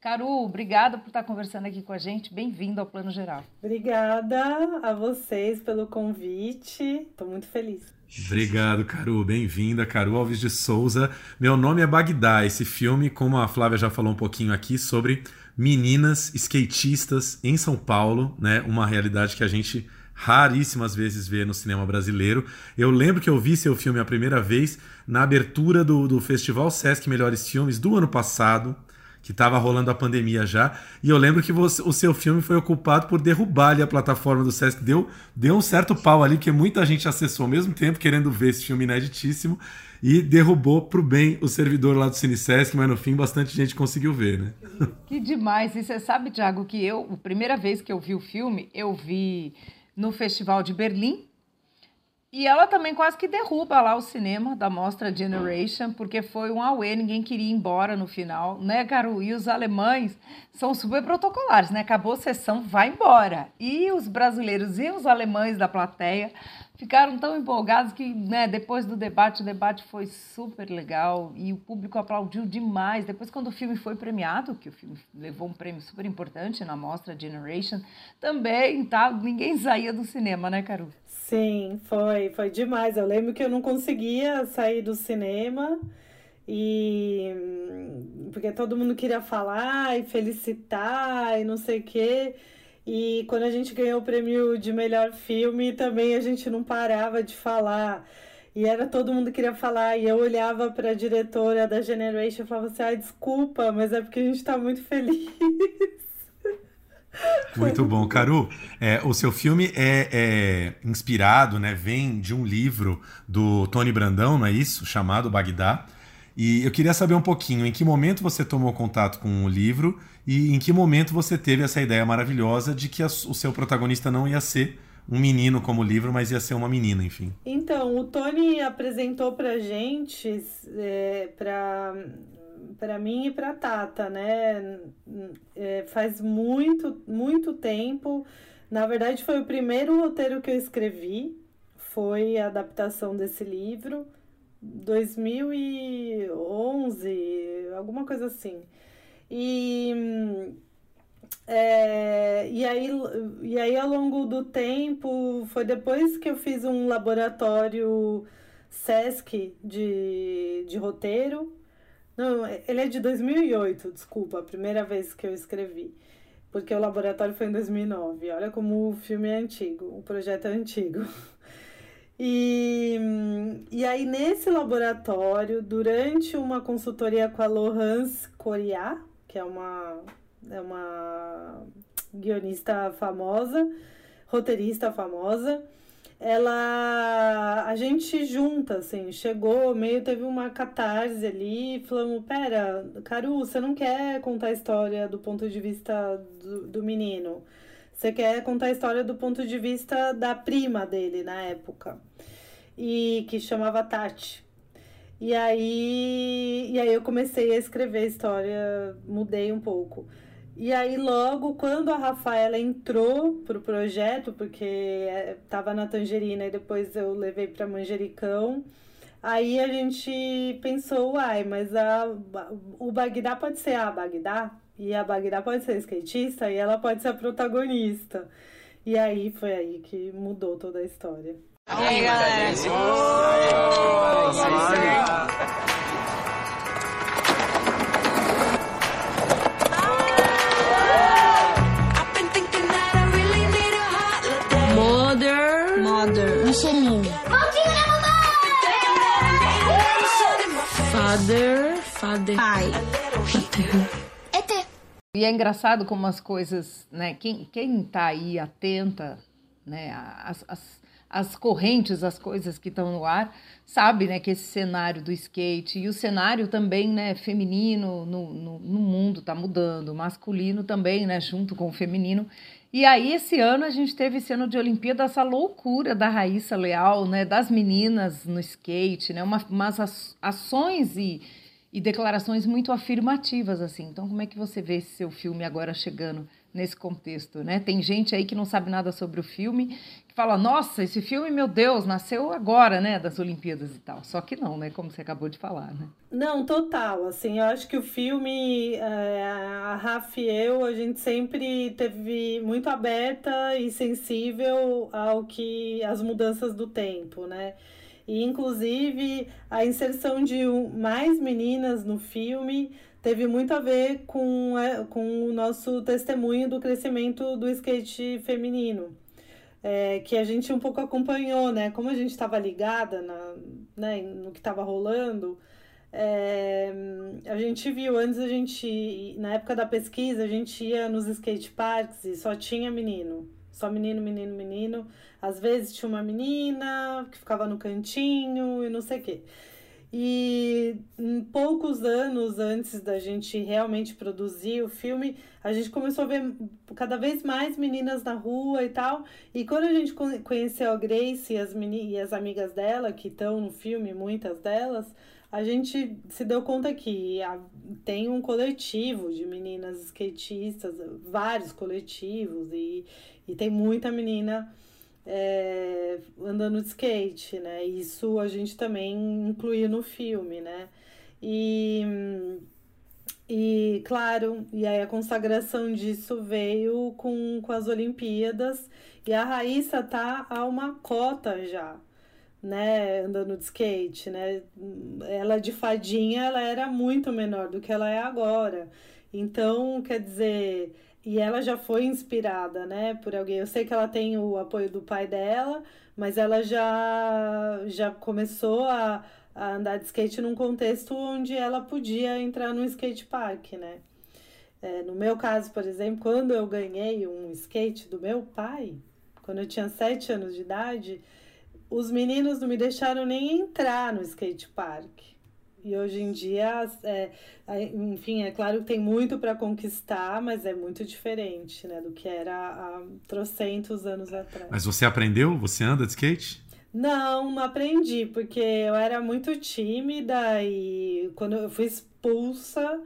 Speaker 13: Caru, obrigada por estar conversando aqui com a gente. Bem-vindo ao Plano Geral.
Speaker 20: Obrigada a vocês pelo convite. Estou muito feliz.
Speaker 1: Obrigado, Caru. Bem-vinda, Caru Alves de Souza. Meu nome é Bagdá. Esse filme, como a Flávia já falou um pouquinho aqui, sobre meninas skatistas em São Paulo, né? Uma realidade que a gente raríssimas vezes vê no cinema brasileiro. Eu lembro que eu vi seu filme a primeira vez na abertura do, do Festival Sesc Melhores Filmes do ano passado, que estava rolando a pandemia já. E eu lembro que você, o seu filme foi ocupado por derrubar ali a plataforma do Sesc. Deu, deu um certo pau ali, porque muita gente acessou ao mesmo tempo, querendo ver esse filme ineditíssimo e derrubou pro bem o servidor lá do CineSesc, mas no fim bastante gente conseguiu ver, né?
Speaker 13: Que demais! E você sabe, Thiago, que eu, a primeira vez que eu vi o filme, eu vi no Festival de Berlim, e ela também quase que derruba lá o cinema da mostra Generation, porque foi um auê, ninguém queria ir embora no final, né, Caru? E os alemães são super protocolares, né? Acabou a sessão, vai embora. E os brasileiros e os alemães da plateia ficaram tão empolgados que, né, depois do debate, o debate foi super legal e o público aplaudiu demais. Depois, quando o filme foi premiado, que o filme levou um prêmio super importante na mostra Generation, também, tá? Ninguém saía do cinema, né, Caru?
Speaker 20: Sim, foi, foi demais. Eu lembro que eu não conseguia sair do cinema e porque todo mundo queria falar e felicitar e não sei o quê. E quando a gente ganhou o prêmio de melhor filme, também a gente não parava de falar. E era todo mundo queria falar. E eu olhava para a diretora da Generation e falava assim: ah, desculpa, mas é porque a gente está muito feliz. (laughs)
Speaker 1: Muito bom, Caru. É, o seu filme é, é, inspirado, né? Vem de um livro do Tony Brandão, não é isso? Chamado Bagdá. E eu queria saber um pouquinho em que momento você tomou contato com o livro e em que momento você teve essa ideia maravilhosa de que a, o seu protagonista não ia ser um menino como livro, mas ia ser uma menina, enfim.
Speaker 20: Então, o Tony apresentou pra gente, é, pra para mim e para Tata, né? É, faz muito, muito tempo. Na verdade, foi o primeiro roteiro que eu escrevi, foi a adaptação desse livro, 2011, alguma coisa assim. E, é, e, aí, e aí, ao longo do tempo, foi depois que eu fiz um laboratório SESC de, de roteiro não, ele é de 2008, desculpa, a primeira vez que eu escrevi. Porque o laboratório foi em 2009. Olha como o filme é antigo, o projeto é antigo. (laughs) E, e aí, nesse laboratório, durante uma consultoria com a Lohans Coriá, que é uma, é uma guionista famosa, roteirista famosa, ela a gente junta assim chegou meio teve uma catarse ali falamos pera Caru você não quer contar a história do ponto de vista do, do menino? Você quer contar a história do ponto de vista da prima dele na época e que chamava Tati e aí e aí eu comecei a escrever a história mudei um pouco e aí, logo quando a Rafaela entrou pro projeto, porque estava na Tangerina e depois eu levei para Manjericão, aí a gente pensou, uai, mas a, o Bagdá pode ser a Bagdá? E a Bagdá pode ser skatista e ela pode ser a protagonista. E aí foi aí que mudou toda a história.
Speaker 11: E aí, galera?
Speaker 21: Mother.
Speaker 11: Mother.
Speaker 21: Michelin.
Speaker 11: Father. Father.
Speaker 21: Pai.
Speaker 11: Father.
Speaker 13: E é engraçado como as coisas, né? Quem, quem tá aí atenta, né? As, as, as correntes, as coisas que estão no ar, sabe, né? Que esse cenário do skate e o cenário também, né? Feminino no, no, no mundo tá mudando, masculino também, né? Junto com o feminino. E aí, esse ano, a gente teve esse ano de Olimpíada, essa loucura da Raíssa Leal, né? Das meninas no skate, né? Uma, umas ações e e declarações muito afirmativas assim. Então, como é que você vê esse seu filme agora chegando nesse contexto, né? Tem gente aí que não sabe nada sobre o filme, que fala: "Nossa, esse filme, meu Deus, nasceu agora, né, das Olimpíadas e tal". Só que não, né, como você acabou de falar, né?
Speaker 20: Não, total, assim, eu acho que o filme é, a Rafa e eu, a gente sempre teve muito aberta e sensível ao que as mudanças do tempo, né? E, inclusive, a inserção de mais meninas no filme teve muito a ver com, com o nosso testemunho do crescimento do skate feminino. É, que a gente um pouco acompanhou, né? Como a gente estava ligada na, né, no que estava rolando, é, a gente viu antes a gente na época da pesquisa a gente ia nos skate parks e só tinha menino só menino menino menino. Às vezes tinha uma menina que ficava no cantinho e não sei o quê e poucos anos antes da gente realmente produzir o filme, a gente começou a ver cada vez mais meninas na rua e tal. E quando a gente conheceu a Grace e as, e as amigas dela, que estão no filme, muitas delas, a gente se deu conta que tem um coletivo de meninas skatistas, vários coletivos, e, e tem muita menina é, andando de skate, né? Isso a gente também incluiu no filme, né? E, e claro, e aí a consagração disso veio com, com as Olimpíadas e a Raíssa tá a uma cota já, né? Andando de skate, né? Ela de fadinha, ela era muito menor do que ela é agora. Então, quer dizer, e ela já foi inspirada, né, por alguém. Eu sei que ela tem o apoio do pai dela, mas ela já, já começou a, a andar de skate num contexto onde ela podia entrar no skate park, né? É, no meu caso, por exemplo, quando eu ganhei um skate do meu pai, quando eu tinha sete anos de idade, os meninos não me deixaram nem entrar no skate park. E hoje em dia, é, enfim, é claro que tem muito para conquistar, mas é muito diferente né, do que era há trocentos anos atrás.
Speaker 1: Mas você aprendeu? Você anda de skate?
Speaker 20: Não, não aprendi, porque eu era muito tímida e quando eu fui expulsa,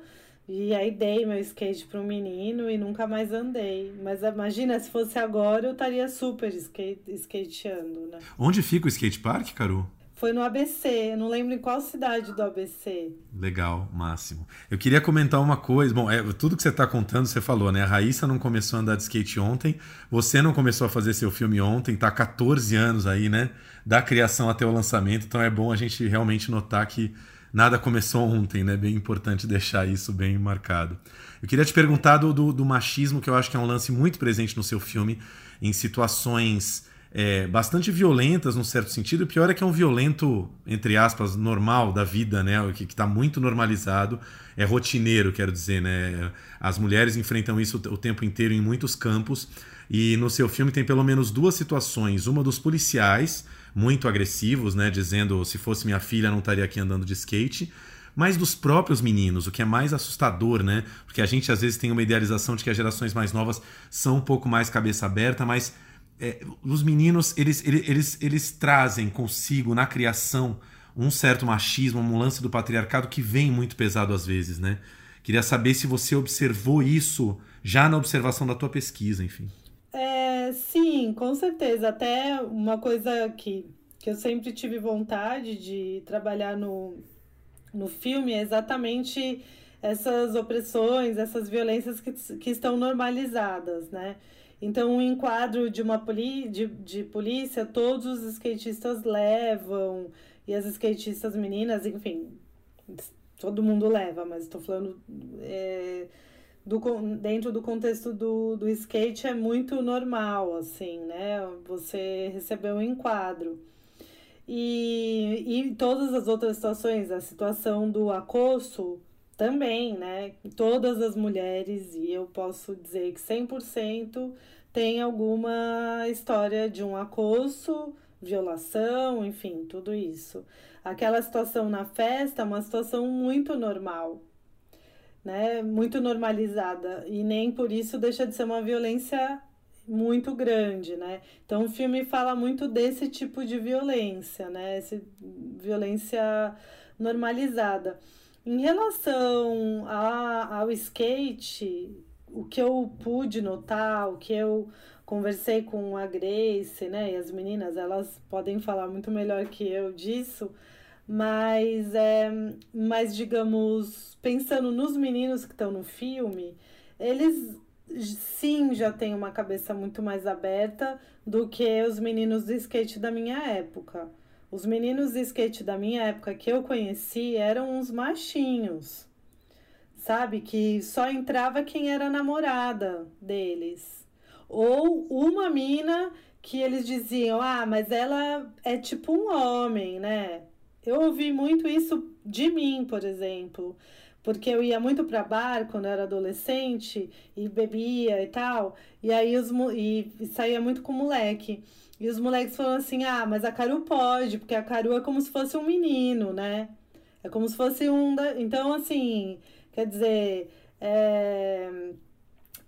Speaker 20: e aí dei meu skate para um menino e nunca mais andei. Mas imagina, se fosse agora, eu estaria super skate, skateando, né?
Speaker 1: Onde fica o skate park, Caru?
Speaker 20: Foi no ABC, eu não lembro em qual cidade do ABC.
Speaker 1: Legal, máximo. Eu queria comentar uma coisa. Bom, é, tudo que você está contando, você falou, né? A Raíssa não começou a andar de skate ontem, você não começou a fazer seu filme ontem, tá 14 anos aí, né? Da criação até o lançamento, então é bom a gente realmente notar que nada começou ontem, né? Bem importante deixar isso bem marcado. Eu queria te perguntar do, do, do machismo, que eu acho que é um lance muito presente no seu filme, em situações é, bastante violentas, num certo sentido. O pior é que é um violento, entre aspas, normal da vida, né? Que está muito normalizado. É rotineiro, quero dizer, né? As mulheres enfrentam isso o tempo inteiro em muitos campos. E no seu filme tem pelo menos duas situações. Uma dos policiais, muito agressivos, né? Dizendo se fosse minha filha não estaria aqui andando de skate mas dos próprios meninos, o que é mais assustador, né? Porque a gente às vezes tem uma idealização de que as gerações mais novas são um pouco mais cabeça aberta, mas é, os meninos eles, eles, eles, eles trazem consigo na criação um certo machismo, um lance do patriarcado que vem muito pesado às vezes, né? Queria saber se você observou isso já na observação da tua pesquisa, enfim.
Speaker 20: É, sim, com certeza. Até uma coisa que, que eu sempre tive vontade de trabalhar no, no filme é exatamente essas opressões, essas violências que, que estão normalizadas, né? Então, um enquadro de uma poli de, de polícia, todos os skatistas levam, e as skatistas meninas, enfim, todo mundo leva, mas estou falando é, do, dentro do contexto do, do skate é muito normal, assim, né? Você recebeu um enquadro. E, e todas as outras situações, a situação do acosso também, né? Todas as mulheres, e eu posso dizer que 100% tem alguma história de um acosso, violação, enfim, tudo isso. Aquela situação na festa é uma situação muito normal, né? Muito normalizada e nem por isso deixa de ser uma violência muito grande, né? Então o filme fala muito desse tipo de violência, né? Essa violência normalizada. Em relação a, ao skate, o que eu pude notar, o que eu conversei com a Grace, né, e as meninas, elas podem falar muito melhor que eu disso, mas é, mas digamos, pensando nos meninos que estão no filme, eles sim já têm uma cabeça muito mais aberta do que os meninos do skate da minha época. Os meninos de skate da minha época que eu conheci eram uns machinhos, sabe? Que só entrava quem era namorada deles. Ou uma mina que eles diziam: ah, mas ela é tipo um homem, né? Eu ouvi muito isso de mim, por exemplo porque eu ia muito para bar quando eu era adolescente e bebia e tal, e aí os e, e saía muito com moleque. E os moleques falam assim: ah, mas a Caru pode, porque a Caru é como se fosse um menino, né? É como se fosse um. Da... Então, assim, quer dizer. É...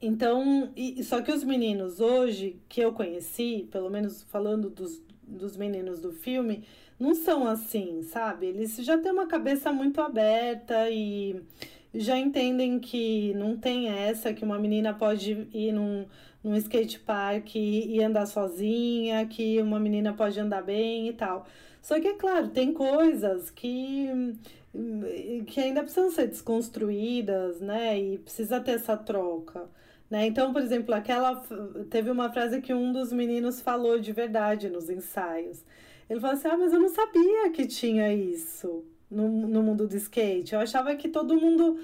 Speaker 20: Então, e, só que os meninos hoje, que eu conheci, pelo menos falando dos, dos meninos do filme, não são assim, sabe? Eles já têm uma cabeça muito aberta e já entendem que não tem essa, que uma menina pode ir num num skate park e andar sozinha, que uma menina pode andar bem e tal. Só que, é claro, tem coisas que, que ainda precisam ser desconstruídas, né? E precisa ter essa troca. Né? Então, por exemplo, aquela teve uma frase que um dos meninos falou de verdade nos ensaios. Ele falou assim: Ah, mas eu não sabia que tinha isso no, no mundo do skate. Eu achava que todo mundo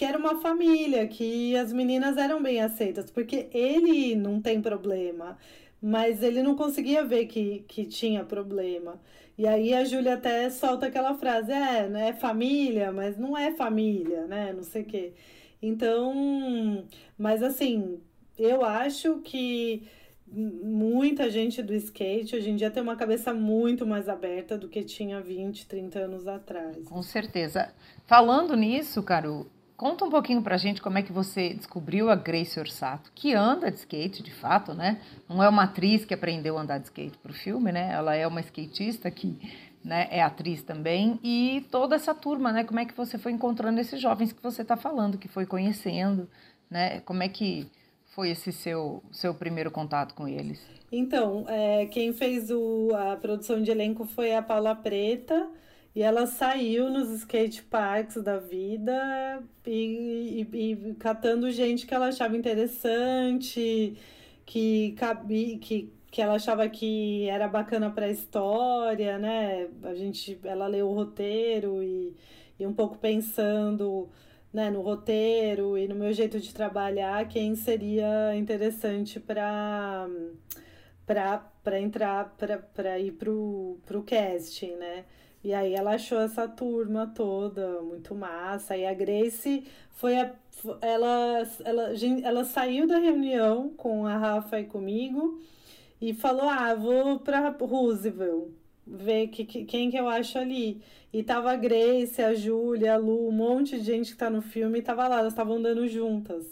Speaker 20: que era uma família, que as meninas eram bem aceitas, porque ele não tem problema, mas ele não conseguia ver que, que tinha problema. E aí a Júlia até solta aquela frase, é, né, família, mas não é família, né, não sei o quê. Então, mas assim, eu acho que muita gente do skate hoje em dia tem uma cabeça muito mais aberta do que tinha 20, 30 anos atrás.
Speaker 13: Com certeza. Falando nisso, Caro, Conta um pouquinho pra gente como é que você descobriu a Grace Orsato, que anda de skate, de fato, né? Não é uma atriz que aprendeu a andar de skate pro filme, né? Ela é uma skatista que né, é atriz também. E toda essa turma, né? Como é que você foi encontrando esses jovens que você está falando, que foi conhecendo, né? Como é que foi esse seu, seu primeiro contato com eles?
Speaker 20: Então, é, quem fez o, a produção de elenco foi a Paula Preta, e ela saiu nos skate parks da vida e, e, e catando gente que ela achava interessante, que cabia, que, que ela achava que era bacana para a história, né? A gente, ela leu o roteiro e, e um pouco pensando né, no roteiro e no meu jeito de trabalhar, quem seria interessante para para entrar para ir pro, pro casting, né? E aí ela achou essa turma toda muito massa. E a Grace foi a, ela, ela, ela saiu da reunião com a Rafa e comigo e falou: Ah, vou para Roosevelt ver que, que, quem que eu acho ali. E tava a Grace, a Júlia, a Lu, um monte de gente que tá no filme e tava lá, elas estavam andando juntas.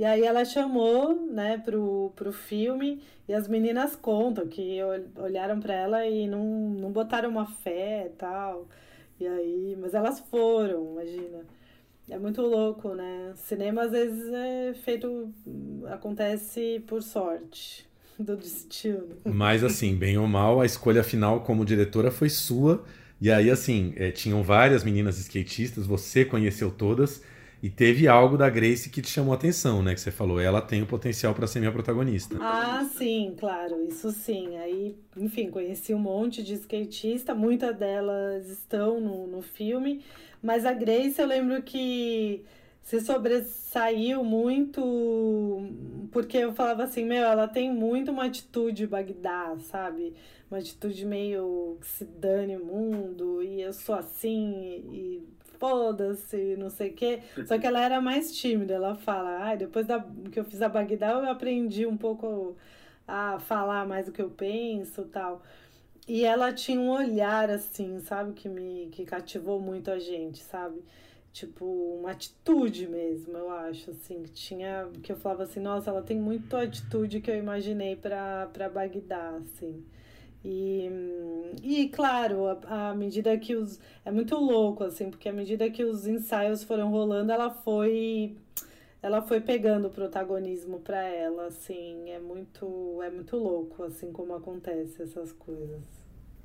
Speaker 20: E aí ela chamou, né, pro, pro filme e as meninas contam que olharam para ela e não, não botaram uma fé e tal. E aí, mas elas foram, imagina. É muito louco, né? Cinema às vezes é feito acontece por sorte (laughs) do destino.
Speaker 1: Mas assim, bem ou mal, a escolha final como diretora foi sua. E aí, assim, é, tinham várias meninas skatistas, você conheceu todas. E teve algo da Grace que te chamou a atenção, né? Que você falou, ela tem o potencial para ser minha protagonista.
Speaker 20: Ah, sim, claro, isso sim. Aí, enfim, conheci um monte de skatista, muitas delas estão no, no filme, mas a Grace eu lembro que se sobressaiu muito porque eu falava assim, meu, ela tem muito uma atitude Bagdá, sabe? Uma atitude meio que se dane o mundo e eu sou assim e foda-se, não sei o quê. Só que ela era mais tímida, ela fala, ah, depois da, que eu fiz a Bagdá eu aprendi um pouco a falar mais o que eu penso tal. E ela tinha um olhar assim, sabe, que me que cativou muito a gente, sabe? tipo, uma atitude mesmo, eu acho, assim, que tinha, que eu falava assim, nossa, ela tem muito atitude que eu imaginei para Bagdá, assim. E, e claro, à medida que os. É muito louco, assim, porque à medida que os ensaios foram rolando, ela foi. Ela foi pegando o protagonismo para ela, assim, é muito, é muito louco, assim, como acontece essas coisas.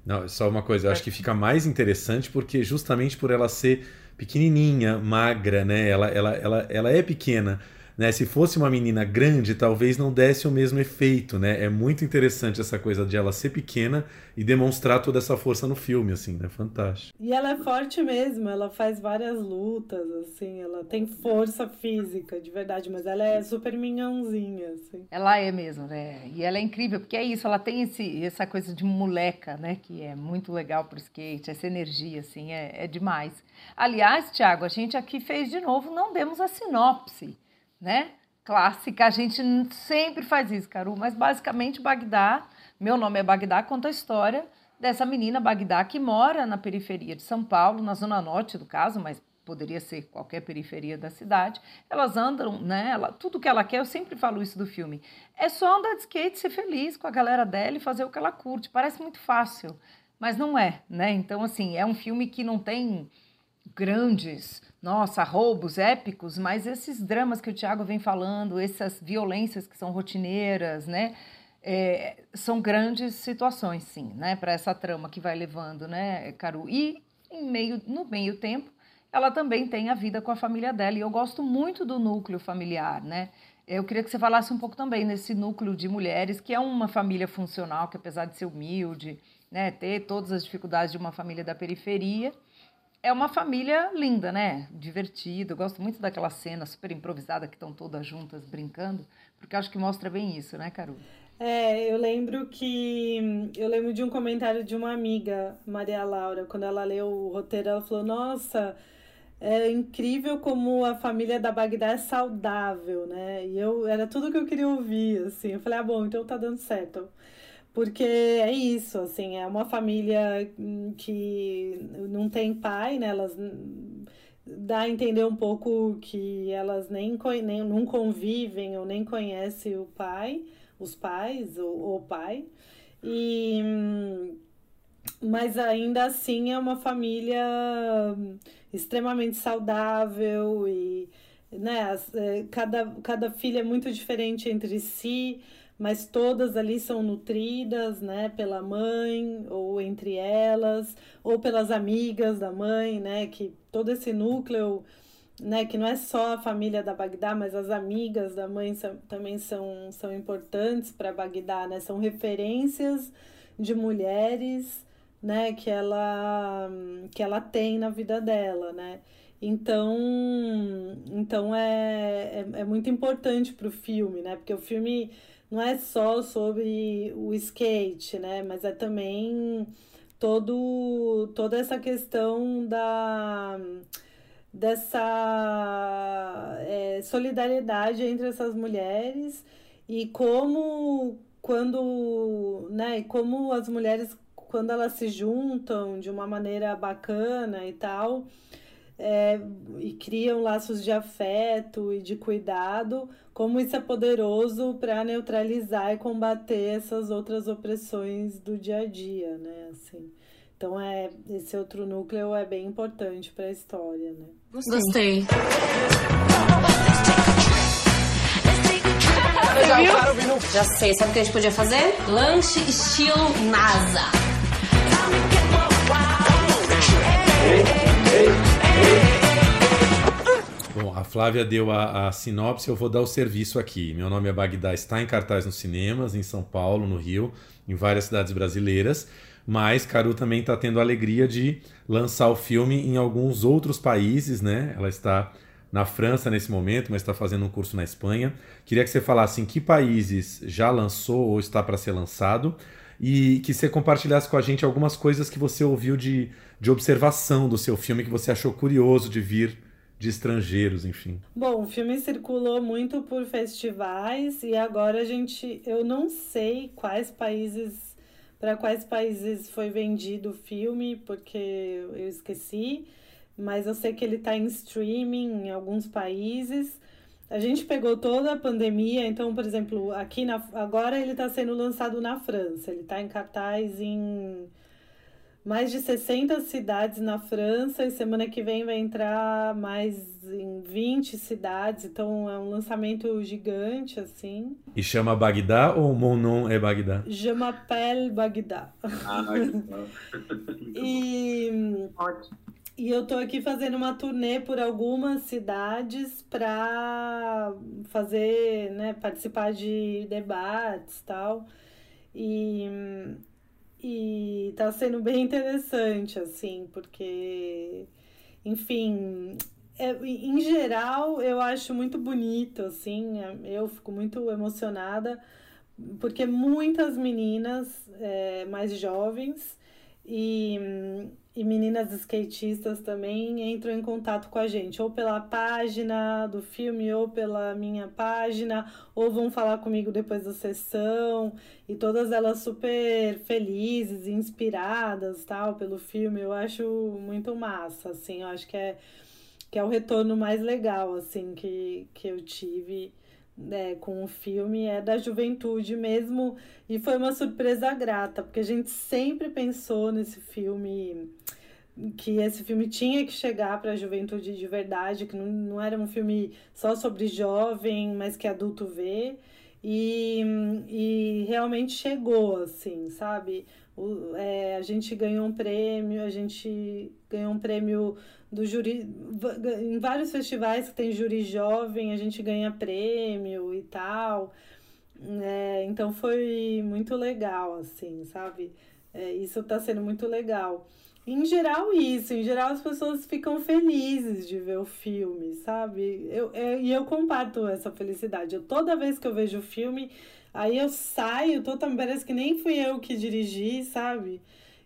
Speaker 1: Não, só uma coisa, eu acho que fica mais interessante porque justamente por ela ser pequenininha, magra, né? Ela, ela, ela, ela é pequena. Né? Se fosse uma menina grande, talvez não desse o mesmo efeito, né? É muito interessante essa coisa de ela ser pequena e demonstrar toda essa força no filme, assim, né? Fantástico.
Speaker 20: E ela é forte mesmo, ela faz várias lutas, assim, ela tem força física, de verdade, mas ela é super minhãozinha, assim.
Speaker 13: Ela é mesmo, né? E ela é incrível, porque é isso, ela tem esse, essa coisa de moleca, né? Que é muito legal pro skate, essa energia, assim, é, é demais. Aliás, Thiago, a gente aqui fez de novo, não demos a sinopse né? Clássica, a gente sempre faz isso, Caru, mas basicamente Bagdá, meu nome é Bagdá, conta a história dessa menina Bagdá que mora na periferia de São Paulo, na zona norte do caso, mas poderia ser qualquer periferia da cidade. Elas andam, né? Ela, tudo que ela quer, eu sempre falo isso do filme. É só andar de skate, ser feliz com a galera dela e fazer o que ela curte. Parece muito fácil, mas não é, né? Então, assim, é um filme que não tem grandes nossa, roubos épicos, mas esses dramas que o Tiago vem falando, essas violências que são rotineiras, né? É, são grandes situações, sim, né? Para essa trama que vai levando, né, Caru? E meio, no meio tempo, ela também tem a vida com a família dela. E eu gosto muito do núcleo familiar, né? Eu queria que você falasse um pouco também nesse núcleo de mulheres, que é uma família funcional, que apesar de ser humilde, né, ter todas as dificuldades de uma família da periferia, é uma família linda, né? Divertida. Eu gosto muito daquela cena super improvisada que estão todas juntas brincando, porque acho que mostra bem isso, né, Carol?
Speaker 20: É, eu lembro que. Eu lembro de um comentário de uma amiga, Maria Laura, quando ela leu o roteiro, ela falou: Nossa, é incrível como a família da Bagdá é saudável, né? E eu era tudo que eu queria ouvir, assim. Eu falei: Ah, bom, então tá dando certo. Porque é isso, assim, é uma família que não tem pai, né? Elas dá a entender um pouco que elas nem, nem não convivem ou nem conhecem o pai, os pais ou o pai. E mas ainda assim é uma família extremamente saudável e né, é, cada, cada filha é muito diferente entre si mas todas ali são nutridas, né, pela mãe ou entre elas, ou pelas amigas da mãe, né, que todo esse núcleo, né, que não é só a família da Bagdá, mas as amigas da mãe são, também são, são importantes para Bagdá, né, são referências de mulheres, né, que ela que ela tem na vida dela, né? Então, então é, é, é muito importante para o filme, né? Porque o filme não é só sobre o skate, né? Mas é também todo, toda essa questão da dessa é, solidariedade entre essas mulheres e como quando né como as mulheres quando elas se juntam de uma maneira bacana e tal é, e criam laços de afeto e de cuidado, como isso é poderoso para neutralizar e combater essas outras opressões do dia a dia, né? Assim. Então é esse outro núcleo é bem importante para a história, né?
Speaker 11: Gostei. Já sei, sabe o que a gente podia fazer? Lanche estilo NASA.
Speaker 1: Bom, a Flávia deu a, a, sinopse, eu vou dar o serviço aqui. Meu nome é Bagdá, está em cartaz nos cinemas, em São Paulo, no Rio, em várias cidades brasileiras. Mas Caru também está tendo a alegria de lançar o filme em alguns outros países, né? Ela está na França nesse momento, mas está fazendo um curso na Espanha. Queria que você falasse em que países já lançou ou está para ser lançado e que você compartilhasse com a gente algumas coisas que você ouviu de, de observação do seu filme que você achou curioso de vir de estrangeiros, enfim.
Speaker 20: Bom, o filme circulou muito por festivais e agora a gente, eu não sei quais países, para quais países foi vendido o filme, porque eu esqueci, mas eu sei que ele está em streaming em alguns países. A gente pegou toda a pandemia, então, por exemplo, aqui na, agora ele está sendo lançado na França, ele está em cartaz em mais de 60 cidades na França e semana que vem vai entrar mais em 20 cidades, então é um lançamento gigante assim.
Speaker 1: E chama Bagdá ou Mon nom é Bagdá?
Speaker 20: Je m'appelle Bagdá. Ah, (laughs) e E eu tô aqui fazendo uma turnê por algumas cidades para fazer, né, participar de debates, tal. E e tá sendo bem interessante, assim, porque, enfim, é, em geral eu acho muito bonito, assim, eu fico muito emocionada, porque muitas meninas é, mais jovens e e meninas skatistas também entram em contato com a gente, ou pela página do filme, ou pela minha página, ou vão falar comigo depois da sessão, e todas elas super felizes, inspiradas, tal, pelo filme. Eu acho muito massa, assim, eu acho que é que é o retorno mais legal, assim, que, que eu tive né, com o filme é da juventude mesmo. E foi uma surpresa grata porque a gente sempre pensou nesse filme que esse filme tinha que chegar para a juventude de verdade que não, não era um filme só sobre jovem mas que adulto vê. E, e realmente chegou assim sabe? O, é, a gente ganhou um prêmio a gente ganhou um prêmio do júri. Em vários festivais que tem júri jovem, a gente ganha prêmio e tal. É, então foi muito legal, assim, sabe? É, isso tá sendo muito legal. Em geral, isso. Em geral, as pessoas ficam felizes de ver o filme, sabe? Eu, eu, e eu comparto essa felicidade. Eu, toda vez que eu vejo o filme, aí eu saio, totalmente, parece que nem fui eu que dirigi, sabe?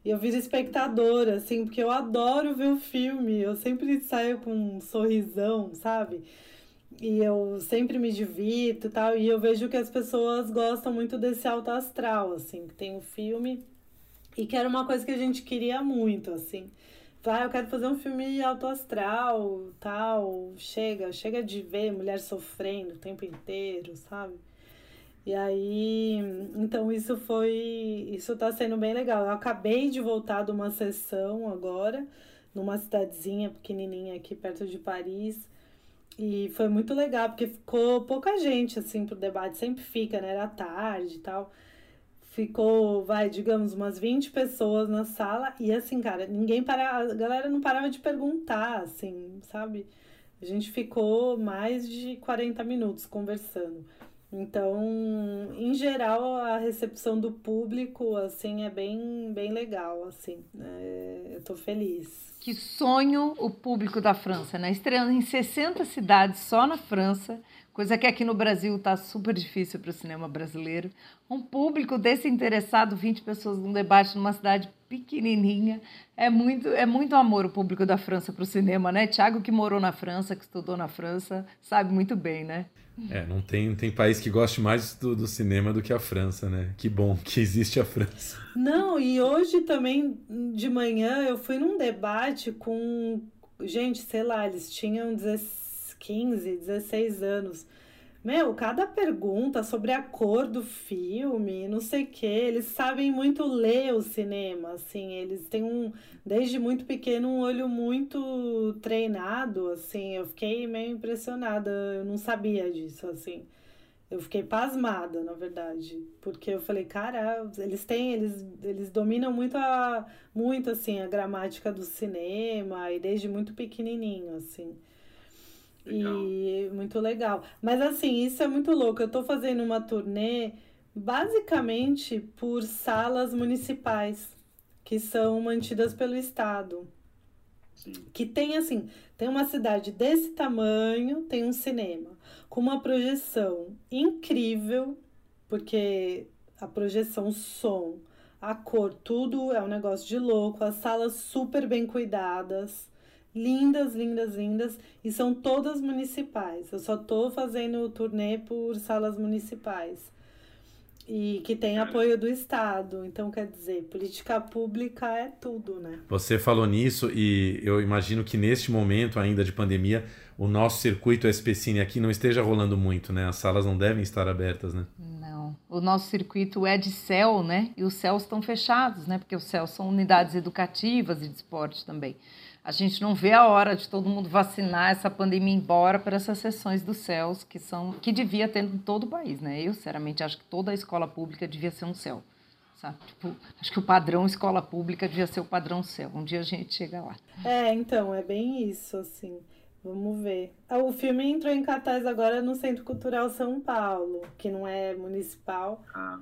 Speaker 20: Eu viro espectadora, assim, porque eu adoro ver o filme. Eu sempre saio com um sorrisão, sabe? E eu sempre me divirto e tal. E eu vejo que as pessoas gostam muito desse alto astral, assim, que tem o um filme. E que era uma coisa que a gente queria muito, assim. Ah, eu quero fazer um filme alto astral, tal. Chega, chega de ver mulher sofrendo o tempo inteiro, sabe? E aí, então isso foi, isso tá sendo bem legal. Eu acabei de voltar de uma sessão agora, numa cidadezinha pequenininha aqui perto de Paris. E foi muito legal, porque ficou pouca gente, assim, pro debate. Sempre fica, né? Era tarde e tal. Ficou, vai, digamos, umas 20 pessoas na sala. E assim, cara, ninguém para A galera não parava de perguntar, assim, sabe? A gente ficou mais de 40 minutos conversando. Então, em geral, a recepção do público, assim, é bem, bem legal, assim. É, eu tô feliz.
Speaker 13: Que sonho o público da França, né? Estreando em 60 cidades só na França, coisa que aqui no Brasil tá super difícil para o cinema brasileiro. Um público desse interessado, 20 pessoas num debate numa cidade pequenininha. É muito, é muito amor o público da França para o cinema, né? Tiago, que morou na França, que estudou na França, sabe muito bem, né?
Speaker 1: É, não tem, tem país que goste mais do, do, cinema do que a França, né? Que bom que existe a França.
Speaker 20: Não, e hoje também de manhã eu fui num debate com. Gente, sei lá, eles tinham 15, 16 anos. Meu, cada pergunta sobre a cor do filme, não sei o que, eles sabem muito ler o cinema, assim, eles têm um, desde muito pequeno, um olho muito treinado, assim, eu fiquei meio impressionada, eu não sabia disso, assim. Eu fiquei pasmada, na verdade, porque eu falei, cara, eles têm, eles, eles dominam muito a, muito, assim, a gramática do cinema, e desde muito pequenininho, assim. E muito legal. Mas assim, isso é muito louco. Eu tô fazendo uma turnê basicamente por salas municipais que são mantidas pelo Estado. Sim. Que tem assim, tem uma cidade desse tamanho, tem um cinema com uma projeção incrível, porque a projeção, o som, a cor, tudo é um negócio de louco, as salas super bem cuidadas, lindas, lindas, lindas, e são todas municipais. Eu só tô fazendo o turnê por salas municipais e que tem apoio do Estado. Então, quer dizer, política pública é tudo, né?
Speaker 1: Você falou nisso e eu imagino que neste momento ainda de pandemia, o nosso circuito SPCine aqui não esteja rolando muito, né? As salas não devem estar abertas, né?
Speaker 13: Não. O nosso circuito é de céu, né? E os céus estão fechados, né? Porque os céus são unidades educativas e de esporte também. A gente não vê a hora de todo mundo vacinar essa pandemia embora para essas sessões dos céus que são que devia ter em todo o país, né? Eu, sinceramente, acho que toda a escola pública devia ser um céu. Sabe? Tipo, acho que o padrão escola pública devia ser o padrão céu. Um dia a gente chega lá.
Speaker 20: É, então, é bem isso, assim. Vamos ver. Ah, o filme entrou em cartaz agora no Centro Cultural São Paulo, que não é municipal. Ah.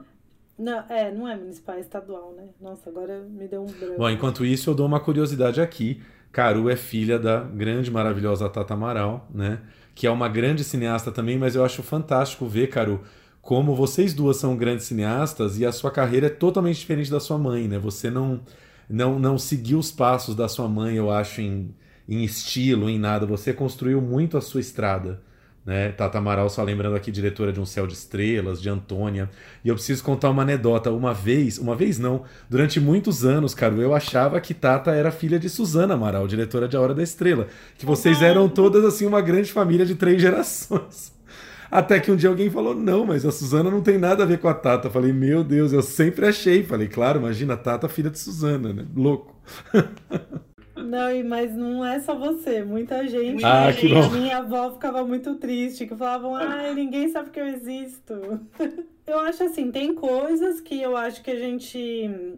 Speaker 20: Não, é, não é municipal, é estadual, né? Nossa, agora me deu um branco.
Speaker 1: Bom, enquanto isso, eu dou uma curiosidade aqui. Caru é filha da grande, maravilhosa Tata Amaral, né? Que é uma grande cineasta também, mas eu acho fantástico ver, Caru, como vocês duas são grandes cineastas e a sua carreira é totalmente diferente da sua mãe, né? Você não não, não seguiu os passos da sua mãe, eu acho, em, em estilo, em nada. Você construiu muito a sua estrada. Né? Tata Amaral, só lembrando aqui, diretora de Um Céu de Estrelas, de Antônia. E eu preciso contar uma anedota. Uma vez, uma vez não, durante muitos anos, cara, eu achava que Tata era filha de Suzana Amaral, diretora de A Hora da Estrela. Que vocês eram todas, assim, uma grande família de três gerações. (laughs) Até que um dia alguém falou: não, mas a Suzana não tem nada a ver com a Tata. Eu falei: meu Deus, eu sempre achei. Falei: claro, imagina, a Tata, filha de Suzana, né? Louco. (laughs)
Speaker 20: Não, mas não é só você, muita gente.
Speaker 1: Ah, que bom.
Speaker 20: Minha avó ficava muito triste, que falavam, ai, ninguém sabe que eu existo. (laughs) Eu acho assim, tem coisas que eu acho que a gente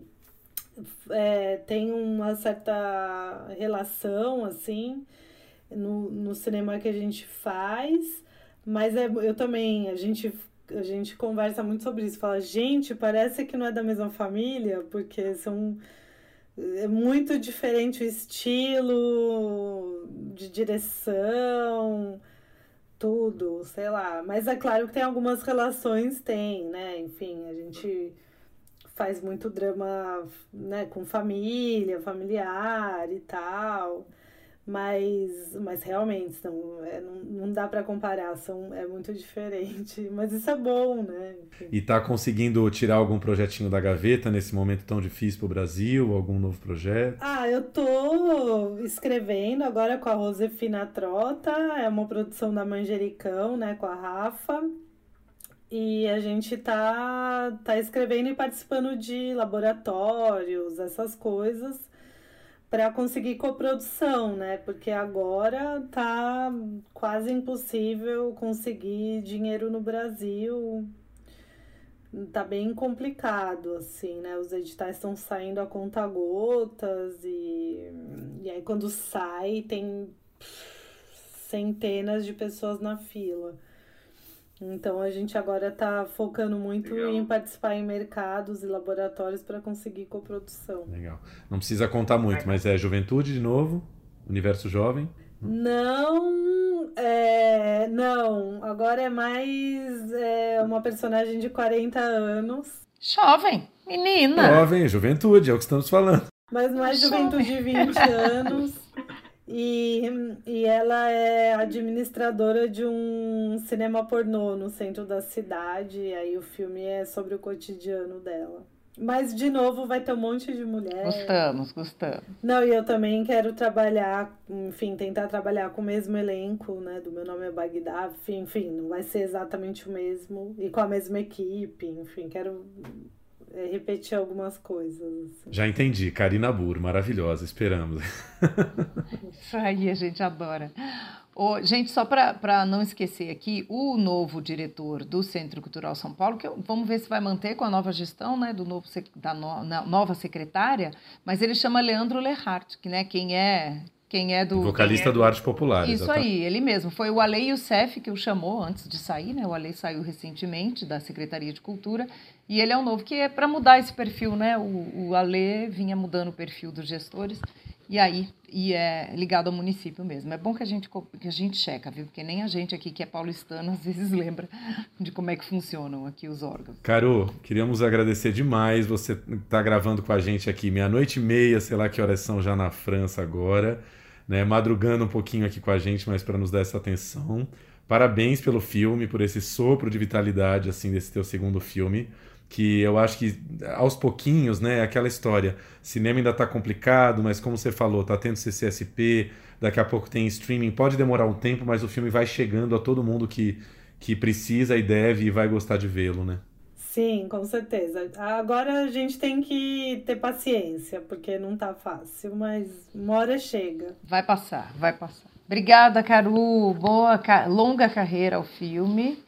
Speaker 20: é, tem uma certa relação, assim, no, no cinema que a gente faz, mas é, eu também, a gente a gente conversa muito sobre isso, fala, gente, parece que não é da mesma família, porque são é muito diferente o estilo de direção, tudo, sei lá. Mas é claro que tem algumas relações, tem, né? Enfim, a gente faz muito drama né, com família, familiar e tal. Mas, mas realmente, não, é, não, não dá para comparar, são, é muito diferente. (laughs) Mas isso é bom, né? Enfim.
Speaker 1: E tá conseguindo tirar algum projetinho da gaveta nesse momento tão difícil para o Brasil? Algum novo projeto?
Speaker 20: Ah, eu tô escrevendo agora com a Josefina Trota, é uma produção da Manjericão, né, com a Rafa. E a gente tá, tá escrevendo e participando de laboratórios, essas coisas para conseguir coprodução, né? Porque agora tá quase impossível conseguir dinheiro no Brasil. Tá bem complicado, assim, né? Os editais estão saindo a conta gotas e, e aí quando sai tem centenas de pessoas na fila. Então a gente agora está focando muito Legal. em participar em mercados e laboratórios para conseguir coprodução.
Speaker 1: Legal. Não precisa contar muito, mas é juventude de novo? Universo jovem?
Speaker 20: Não, é, não. Agora é mais é, uma personagem de 40 anos.
Speaker 13: Jovem, menina.
Speaker 1: Jovem, juventude, é o que estamos falando.
Speaker 20: Mas não é juventude de 20 (laughs) anos. E, e ela é administradora de um cinema pornô no centro da cidade. E aí o filme é sobre o cotidiano dela. Mas, de novo, vai ter um monte de mulher.
Speaker 13: Gostamos, gostamos.
Speaker 20: Não, e eu também quero trabalhar, enfim, tentar trabalhar com o mesmo elenco, né? Do meu nome é Bagdá. Enfim, não vai ser exatamente o mesmo. E com a mesma equipe, enfim, quero repetir algumas coisas. Assim.
Speaker 1: Já entendi. Karina Burr, maravilhosa, esperamos. (laughs)
Speaker 13: Isso aí, a gente adora. Oh, gente, só para não esquecer aqui, o novo diretor do Centro Cultural São Paulo, que eu, vamos ver se vai manter com a nova gestão né, do novo, da no, nova secretária, mas ele chama Leandro Lehart, que né, quem é quem é do.
Speaker 1: Vocalista
Speaker 13: é
Speaker 1: do Arte Popular.
Speaker 13: Isso
Speaker 1: exatamente.
Speaker 13: aí, ele mesmo. Foi o Ale Youssef que o chamou antes de sair, né? O Ale saiu recentemente da Secretaria de Cultura. E ele é o novo, que é para mudar esse perfil, né? O, o Ale vinha mudando o perfil dos gestores. E aí, e é ligado ao município mesmo. É bom que a gente que a gente checa, viu? Porque nem a gente aqui que é paulistano (laughs) às vezes lembra de como é que funcionam aqui os órgãos.
Speaker 1: Caro, queríamos agradecer demais você tá gravando com a gente aqui meia-noite e meia, sei lá que horas são já na França agora, né? Madrugando um pouquinho aqui com a gente, mas para nos dar essa atenção. Parabéns pelo filme, por esse sopro de vitalidade assim desse teu segundo filme que eu acho que aos pouquinhos, né, aquela história, cinema ainda está complicado, mas como você falou, tá tendo CCSP, daqui a pouco tem streaming, pode demorar um tempo, mas o filme vai chegando a todo mundo que, que precisa e deve e vai gostar de vê-lo, né?
Speaker 20: Sim, com certeza. Agora a gente tem que ter paciência, porque não tá fácil, mas uma hora chega.
Speaker 13: Vai passar, vai passar. Obrigada, Caru. Boa, longa carreira ao filme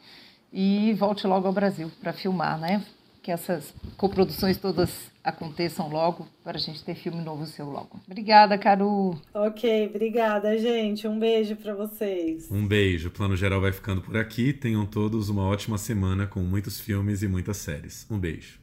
Speaker 13: e volte logo ao Brasil para filmar, né? que essas coproduções todas aconteçam logo para a gente ter filme novo seu logo. Obrigada, Caru.
Speaker 20: Ok, obrigada, gente. Um beijo para vocês.
Speaker 1: Um beijo. O Plano Geral vai ficando por aqui. Tenham todos uma ótima semana com muitos filmes e muitas séries. Um beijo.